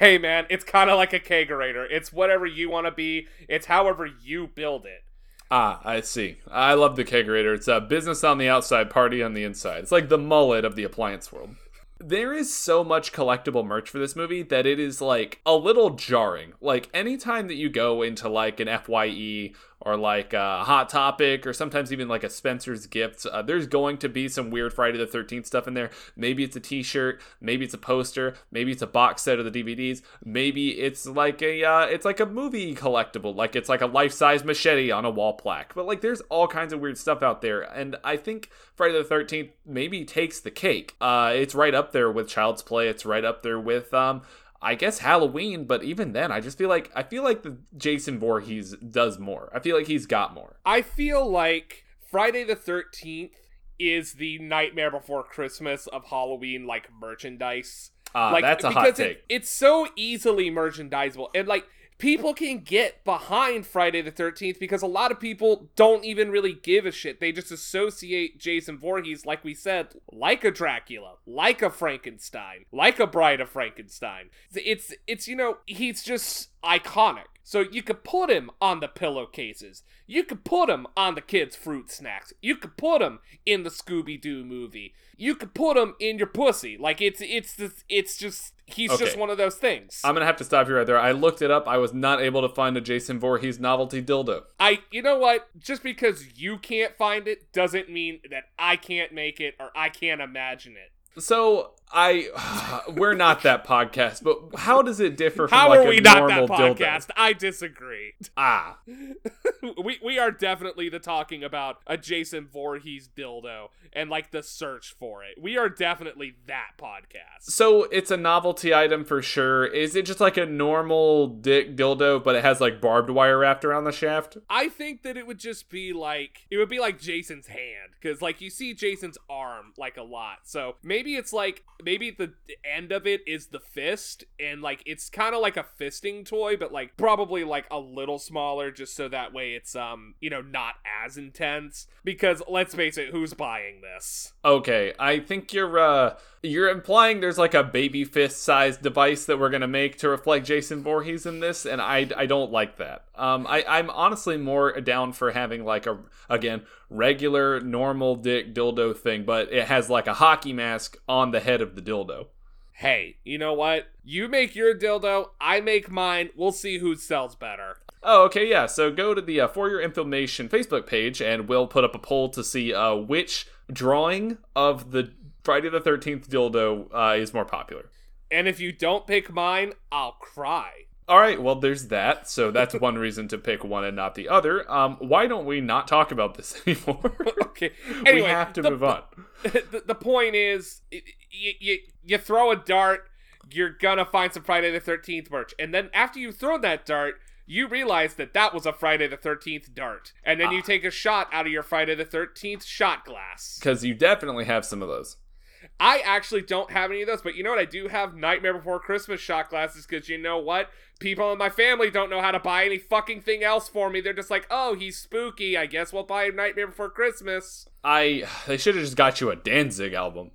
hey man, it's kind of like a kegerator. It's whatever you want to be, it's however you build it. Ah, I see. I love the kegerator. It's a business on the outside, party on the inside. It's like the mullet of the appliance world. There is so much collectible merch for this movie that it is like a little jarring. Like anytime that you go into like an FYE or like a Hot Topic or sometimes even like a Spencer's Gifts, uh, there's going to be some weird Friday the 13th stuff in there. Maybe it's a t shirt, maybe it's a poster, maybe it's a box set of the DVDs, maybe it's like a uh, it's like a movie collectible, like it's like a life size machete on a wall plaque. But like there's all kinds of weird stuff out there. And I think Friday the 13th maybe takes the cake. Uh, it's right up there with Child's Play, it's right up there with um, I guess Halloween, but even then, I just feel like I feel like the Jason Voorhees does more. I feel like he's got more. I feel like Friday the 13th is the Nightmare Before Christmas of Halloween like merchandise. Uh, like that's a hot take. it, it's so easily merchandisable and like people can get behind Friday the 13th because a lot of people don't even really give a shit. They just associate Jason Voorhees, like we said, like a Dracula, like a Frankenstein, like a Bride of Frankenstein. It's, it's, you know, he's just iconic. So you could put him on the pillowcases. You could put him on the kids' fruit snacks. You could put him in the Scooby Doo movie. You could put him in your pussy. Like it's it's this it's just he's just one of those things. I'm gonna have to stop you right there. I looked it up. I was not able to find a Jason Voorhees novelty dildo. I you know what? Just because you can't find it doesn't mean that I can't make it or I can't imagine it. So I, we're not that podcast, but how does it differ from How like are a we not that normal dildo? podcast? I disagree. Ah, we we are definitely the talking about a Jason Voorhees dildo and like the search for it. We are definitely that podcast. so it's a novelty item for sure. Is it just like a normal dick dildo, but it has like barbed wire wrapped around the shaft? I think that it would just be like it would be like Jason's hand because like you see Jason's arm like a lot. So maybe it's like maybe the end of it is the fist and like it's kind of like a fisting toy, but like probably like a little smaller just so that way it's um you know not as intense. Because let's face it, who's buying this? Okay, I think you're uh you're implying there's like a baby fist sized device that we're gonna make to reflect Jason Voorhees in this, and I I don't like that. Um, I I'm honestly more down for having like a again regular normal dick dildo thing, but it has like a hockey mask on the head of the dildo. Hey, you know what? You make your dildo, I make mine. We'll see who sells better. Oh, okay, yeah. So go to the uh, For Your Information Facebook page, and we'll put up a poll to see uh, which drawing of the Friday the Thirteenth dildo uh, is more popular. And if you don't pick mine, I'll cry. All right, well, there's that. So that's one reason to pick one and not the other. Um, why don't we not talk about this anymore? Okay. Anyway, we have to the, move on. The, the point is, you, you, you throw a dart, you're gonna find some Friday the 13th merch. And then after you throw that dart, you realize that that was a Friday the 13th dart. And then you Ah. take a shot out of your Friday the 13th shot glass. Because you definitely have some of those. I actually don't have any of those, but you know what? I do have Nightmare Before Christmas shot glasses because you know what? People in my family don't know how to buy any fucking thing else for me. They're just like, oh, he's spooky. I guess we'll buy Nightmare Before Christmas. I they should have just got you a Danzig album.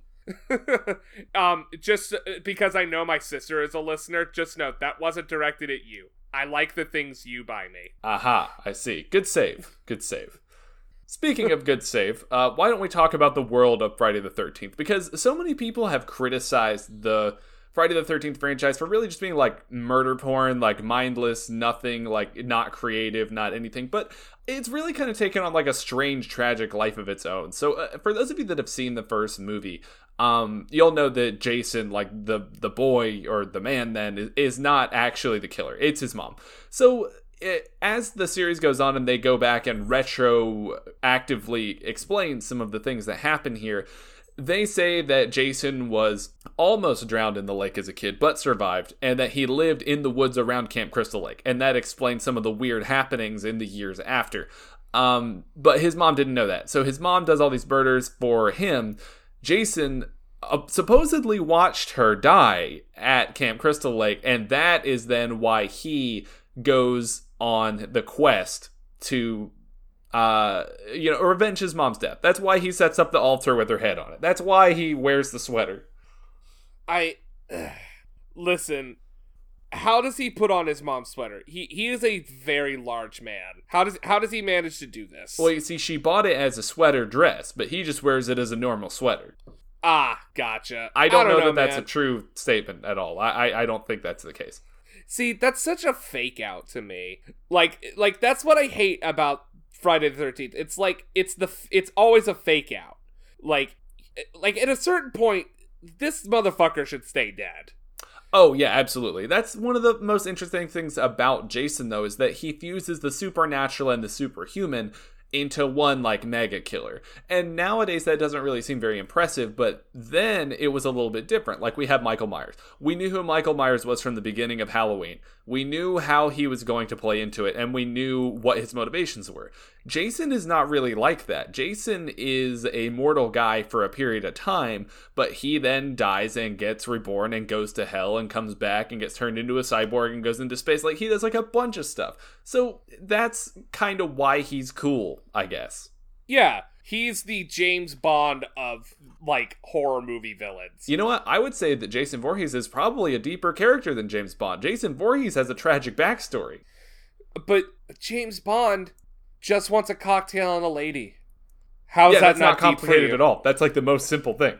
um, just uh, because I know my sister is a listener, just note that wasn't directed at you. I like the things you buy me. Aha, I see. Good save. Good save. Speaking of good save, uh, why don't we talk about the world of Friday the 13th? Because so many people have criticized the Friday the 13th franchise for really just being like murder porn, like mindless, nothing, like not creative, not anything. But it's really kind of taken on like a strange, tragic life of its own. So, uh, for those of you that have seen the first movie, um, you'll know that Jason, like the the boy or the man, then is, is not actually the killer. It's his mom. So it, as the series goes on and they go back and retroactively explain some of the things that happen here, they say that Jason was almost drowned in the lake as a kid, but survived, and that he lived in the woods around Camp Crystal Lake, and that explains some of the weird happenings in the years after. Um, but his mom didn't know that, so his mom does all these murders for him. Jason uh, supposedly watched her die at Camp Crystal Lake, and that is then why he goes on the quest to uh you know revenge his mom's death that's why he sets up the altar with her head on it that's why he wears the sweater I listen. How does he put on his mom's sweater? He he is a very large man. How does how does he manage to do this? well you see she bought it as a sweater dress but he just wears it as a normal sweater ah, gotcha. i don't, know, that that's a true statement at all I, I i don't think that's the case See, that's such a fake out to me. Like like that's what I hate about Friday the 13th. It's like it's the it's always a fake out. Like like at a certain point this motherfucker should stay dead. Oh yeah, absolutely. That's one of the most interesting things about Jason though is that he fuses the supernatural and the superhuman into one like mega killer. And nowadays that doesn't really seem very impressive, but then it was a little bit different. Like we have Michael Myers. We knew who Michael Myers was from the beginning of Halloween. We knew how he was going to play into it and we knew what his motivations were. Jason is not really like that. Jason is a mortal guy for a period of time, but he then dies and gets reborn and goes to hell and comes back and gets turned into a cyborg and goes into space. Like he does like a bunch of stuff. So that's kind of why he's cool, I guess. Yeah, he's the James Bond of like horror movie villains. You know what? I would say that Jason Voorhees is probably a deeper character than James Bond. Jason Voorhees has a tragic backstory. But James Bond just wants a cocktail and a lady. How is yeah, that that's not, not, complicated at all. That's like the most simple thing.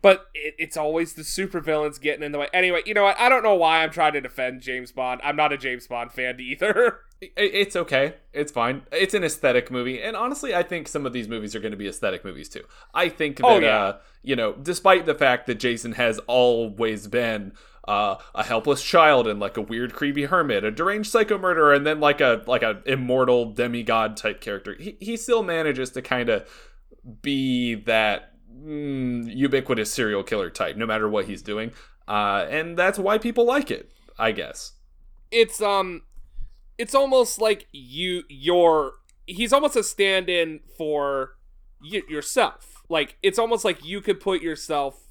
But it, it's always the supervillains getting in the way. Anyway, you know what? I don't know why I'm trying to defend James Bond. I'm not a James Bond fan either. It's okay. It's fine. It's an aesthetic movie, and honestly, I think some of these movies are going to be aesthetic movies too. I think that Oh, yeah. uh, you know, despite the fact that Jason has always been uh, a helpless child and like a weird, creepy hermit, a deranged psycho murderer, and then like a like a immortal demigod type character, he he still manages to kind of be that mm, ubiquitous serial killer type, no matter what he's doing, uh, and that's why people like it, I guess. it's um it's almost like you you're he's almost a stand-in for y- yourself. Like it's almost like you could put yourself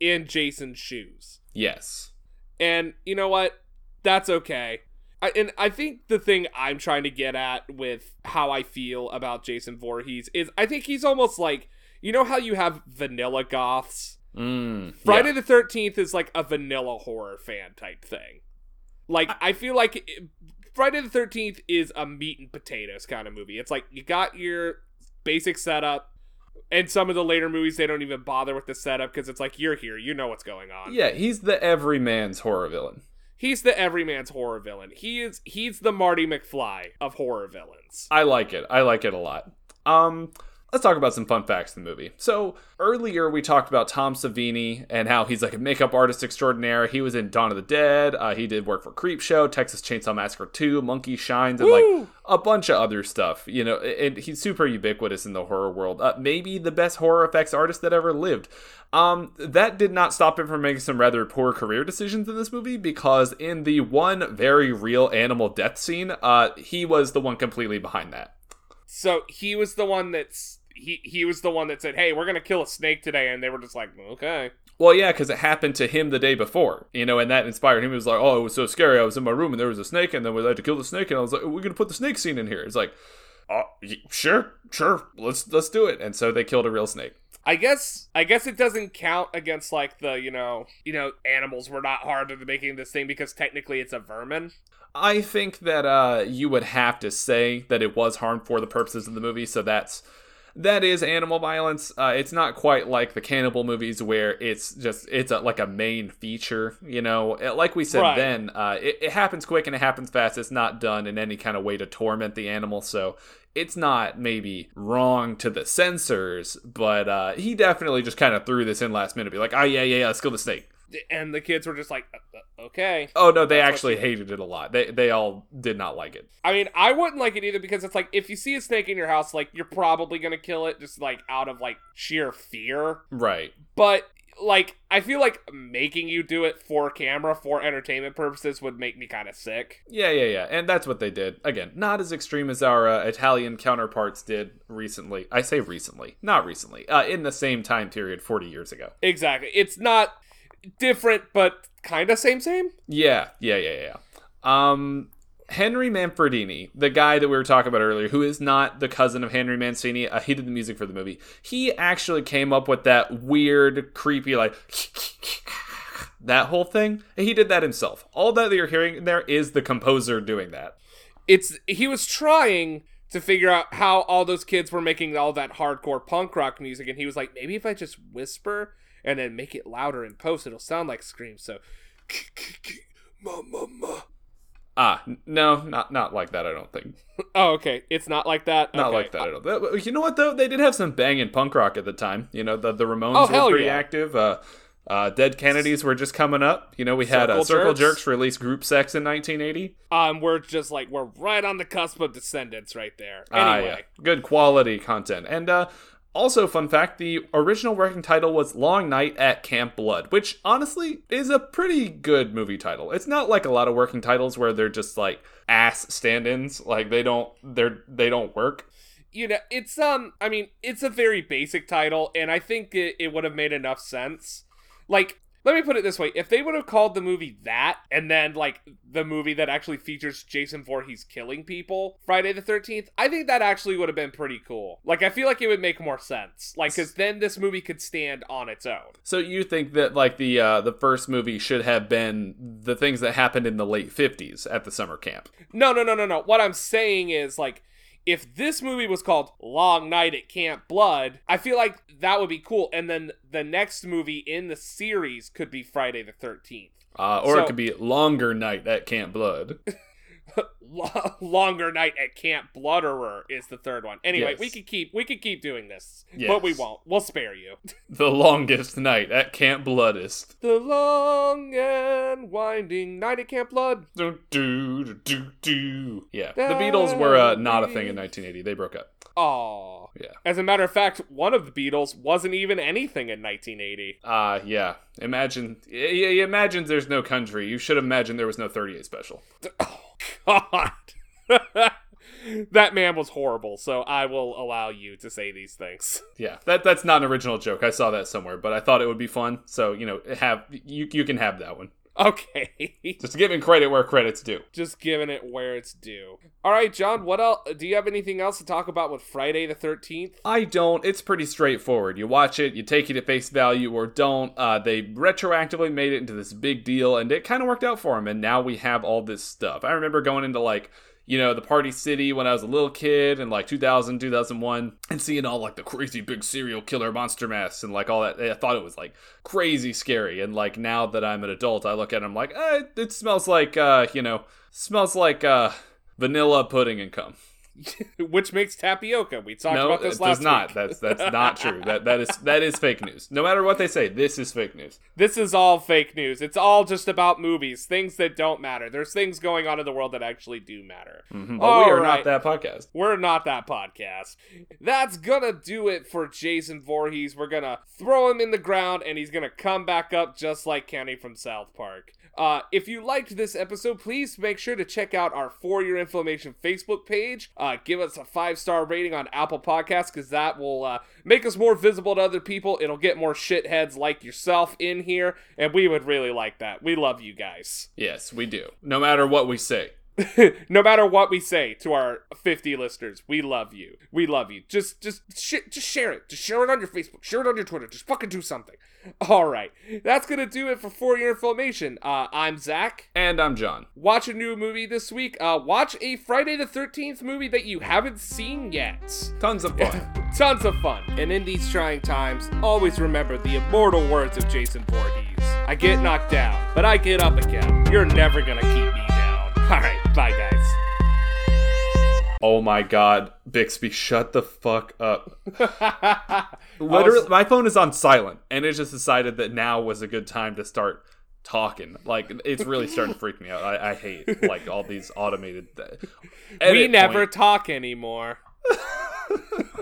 in jason's shoes. Yes. and you know what? That's okay. I, and i think the thing i'm trying to get at with how i feel about jason Voorhees is i think he's almost like you know how you have vanilla goths? Mm, Friday the Thirteenth is like a vanilla horror fan type thing. Like I feel like Friday the Thirteenth is a meat and potatoes kind of movie. It's like you got your basic setup, and some of the later movies they don't even bother with the setup because it's like you're here, you know what's going on. Yeah, he's the everyman's horror villain. He's the everyman's horror villain. He is he's the Marty McFly of horror villains. I like it. I like it a lot. Um, let's talk about some fun facts in the movie. So earlier we talked about Tom Savini and how he's like a makeup artist extraordinaire. He was in Dawn of the Dead. Uh, he did work for Creepshow, Texas Chainsaw Massacre 2, Monkey Shines, and like a bunch of other stuff. You know, and he's super ubiquitous in the horror world. Uh, maybe the best horror effects artist that ever lived. Um, that did not stop him from making some rather poor career decisions in this movie because in the one very real animal death scene, uh, he was the one completely behind that. So he was the one that's he he was the one that said, "Hey, we're gonna kill a snake today," and they were just like, "Okay." Well, yeah, because it happened to him the day before, you know, and that inspired him. He was like, "Oh, it was so scary. I was in my room and there was a snake, and then we had to kill the snake." And I was like, "We're gonna put the snake scene in here." It's like, "Oh, sure, sure, let's let's do it." And so they killed a real snake. I guess I guess it doesn't count against like the you know you know animals were not hard into making this thing because technically it's a vermin. I think that uh, you would have to say that it was harmed for the purposes of the movie, so that's that is animal violence. Uh, it's not quite like the cannibal movies where it's just it's a, like a main feature. You know, Uh, like we said Right. then, uh, it, it happens quick and it happens fast. It's not done in any kind of way to torment the animal, so it's not maybe wrong to the censors. But uh, he definitely just kind of threw this in last minute, be like, oh yeah, yeah, yeah, let's kill the snake. And the kids were just like, "Uh, uh, okay. Oh no, they actually hated it a lot. They they all did not like it. I mean, I wouldn't like it either because it's like if you see a snake in your house, like you're probably gonna kill it just like out of like sheer fear. Right. But like, I feel like making you do it for camera for entertainment purposes would make me kind of sick. Yeah, yeah, yeah. And that's what they did. Again, not as extreme as our uh, Italian counterparts did recently. I say recently, not recently. Uh, in the same time period 40 years ago. Exactly. It's not different, but kind of same same. Yeah, yeah, yeah, yeah. Um Henry Manfredini, the guy that we were talking about earlier, who is not the cousin of Henry Mancini, uh, he did the music for the movie. He actually came up with that weird, creepy, like that whole thing. He did that himself. All that you're hearing there is the composer doing that. It's he was trying to figure out how all those kids were making all that hardcore punk rock music, and he was like, maybe if I just whisper and then make it louder in post, it'll sound like screams. So, ma ma ma. Ah, no, not not like that. I don't think. Oh, okay. It's not like that. Not Okay. like that at all. You know what though? They did have some banging punk rock at the time. You know, the the Ramones Oh, were pretty yeah. active. Uh, uh, Dead Kennedys were just coming up. You know, we had uh, Circle Circle Jerks. Jerks release Group Sex in 1980. Um, we're just like we're right on the cusp of Descendents right there. Ah, Anyway, yeah. Good quality content. And uh, also, fun fact the original working title was Long Night at Camp Blood, which honestly is a pretty good movie title. It's not like a lot of working titles where they're just like ass stand-ins, like they don't they're they don't work. you know, it's um, I mean, it's a very basic title, and I think it, it would have made enough sense. Like, let me put it this way: if they would have called the movie that, and then like the movie that actually features Jason Voorhees killing people, Friday the Thirteenth, I think that actually would have been pretty cool. Like, I feel like it would make more sense. Like, because then this movie could stand on its own. So you think that like the uh, the first movie should have been the things that happened in the late 50s at the summer camp? No, no, no, no, no. What I'm saying is like if this movie was called Long Night at Camp Blood, I feel like that would be cool. And then the next movie in the series could be Friday the 13th. Uh, or So- it could be Longer Night at Camp Blood. Lo- Longer Night at Camp Blooderer is the third one. Anyway, Yes. we could keep we could keep doing this, but we won't. We'll spare you. the longest night at Camp Bloodist. the long and winding night at Camp Blood. Do, do, do, do. Yeah, the Beatles were uh, not a thing in 1980. They broke up. Oh. Yeah. As a matter of fact, one of the Beatles wasn't even anything in 1980. Uh, yeah. Imagine, y- y- imagine there's no country. You should imagine there was no 38 special. God. that man was horrible, so I will allow you to say these things. Yeah, that that's not an original joke. I saw that somewhere, but I thought it would be fun. So you know, have you you can have that one. Okay. Just giving credit where credit's due. Just giving it where it's due. All right, John, what else do you have anything else to talk about with Friday the 13th? I don't. It's pretty straightforward. You watch it, you take it at face value, or don't. Uh, they retroactively made it into this big deal, and it kind of worked out for them. And now we have all this stuff. I remember going into like, you know, the Party City when I was a little kid in like 2000, 2001, and seeing all like the crazy big serial killer monster masks and like all that. I thought it was like crazy scary. And like now that I'm an adult, I look at it, I'm like, eh, it smells like, uh, you know, smells like uh, vanilla pudding and cum. Which makes tapioca. We talked no, about this last does not. week. That's that's not true. That that is that is fake news. No matter what they say, this is fake news. This is all fake news. It's all just about movies, things that don't matter. There's things going on in the world that actually do matter. Mm-hmm. But we are right. not that podcast. We're not that podcast. That's gonna do it for Jason Voorhees. We're gonna throw him in the ground and he's gonna come back up just like Kenny from South Park. Uh, if you liked this episode, please make sure to check out our For Your Inflammation Facebook page. Uh, give us a five star rating on Apple Podcasts because that will uh, make us more visible to other people. It'll get more shitheads like yourself in here, and we would really like that. We love you guys. Yes, we do. No matter what we say, no matter what we say to our 50 listeners, we love you. We love you. Just just sh- just share it. Just share it on your Facebook. Share it on your Twitter. Just fucking do something. All right. That's going to do it for 4 year Information. Uh, I'm Zach. And I'm John. Watch a new movie this week. Uh, watch a Friday the 13th movie that you haven't seen yet. Tons of fun. Tons of fun. And in these trying times, always remember the immortal words of Jason Voorhees. I get knocked down, but I get up again. You're never gonna keep me down. Alright, bye guys. oh my god, Bixby, shut the fuck up. Literally, my phone is on silent, and it just decided that now was a good time to start talking. Like, it's really starting to freak me out. I, I hate like all these automated. We never point. talk anymore.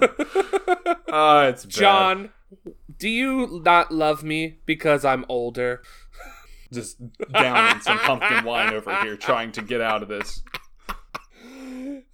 Ah, it's bad. John, do you not love me because I'm older? Just downing some pumpkin wine over here, trying to get out of this.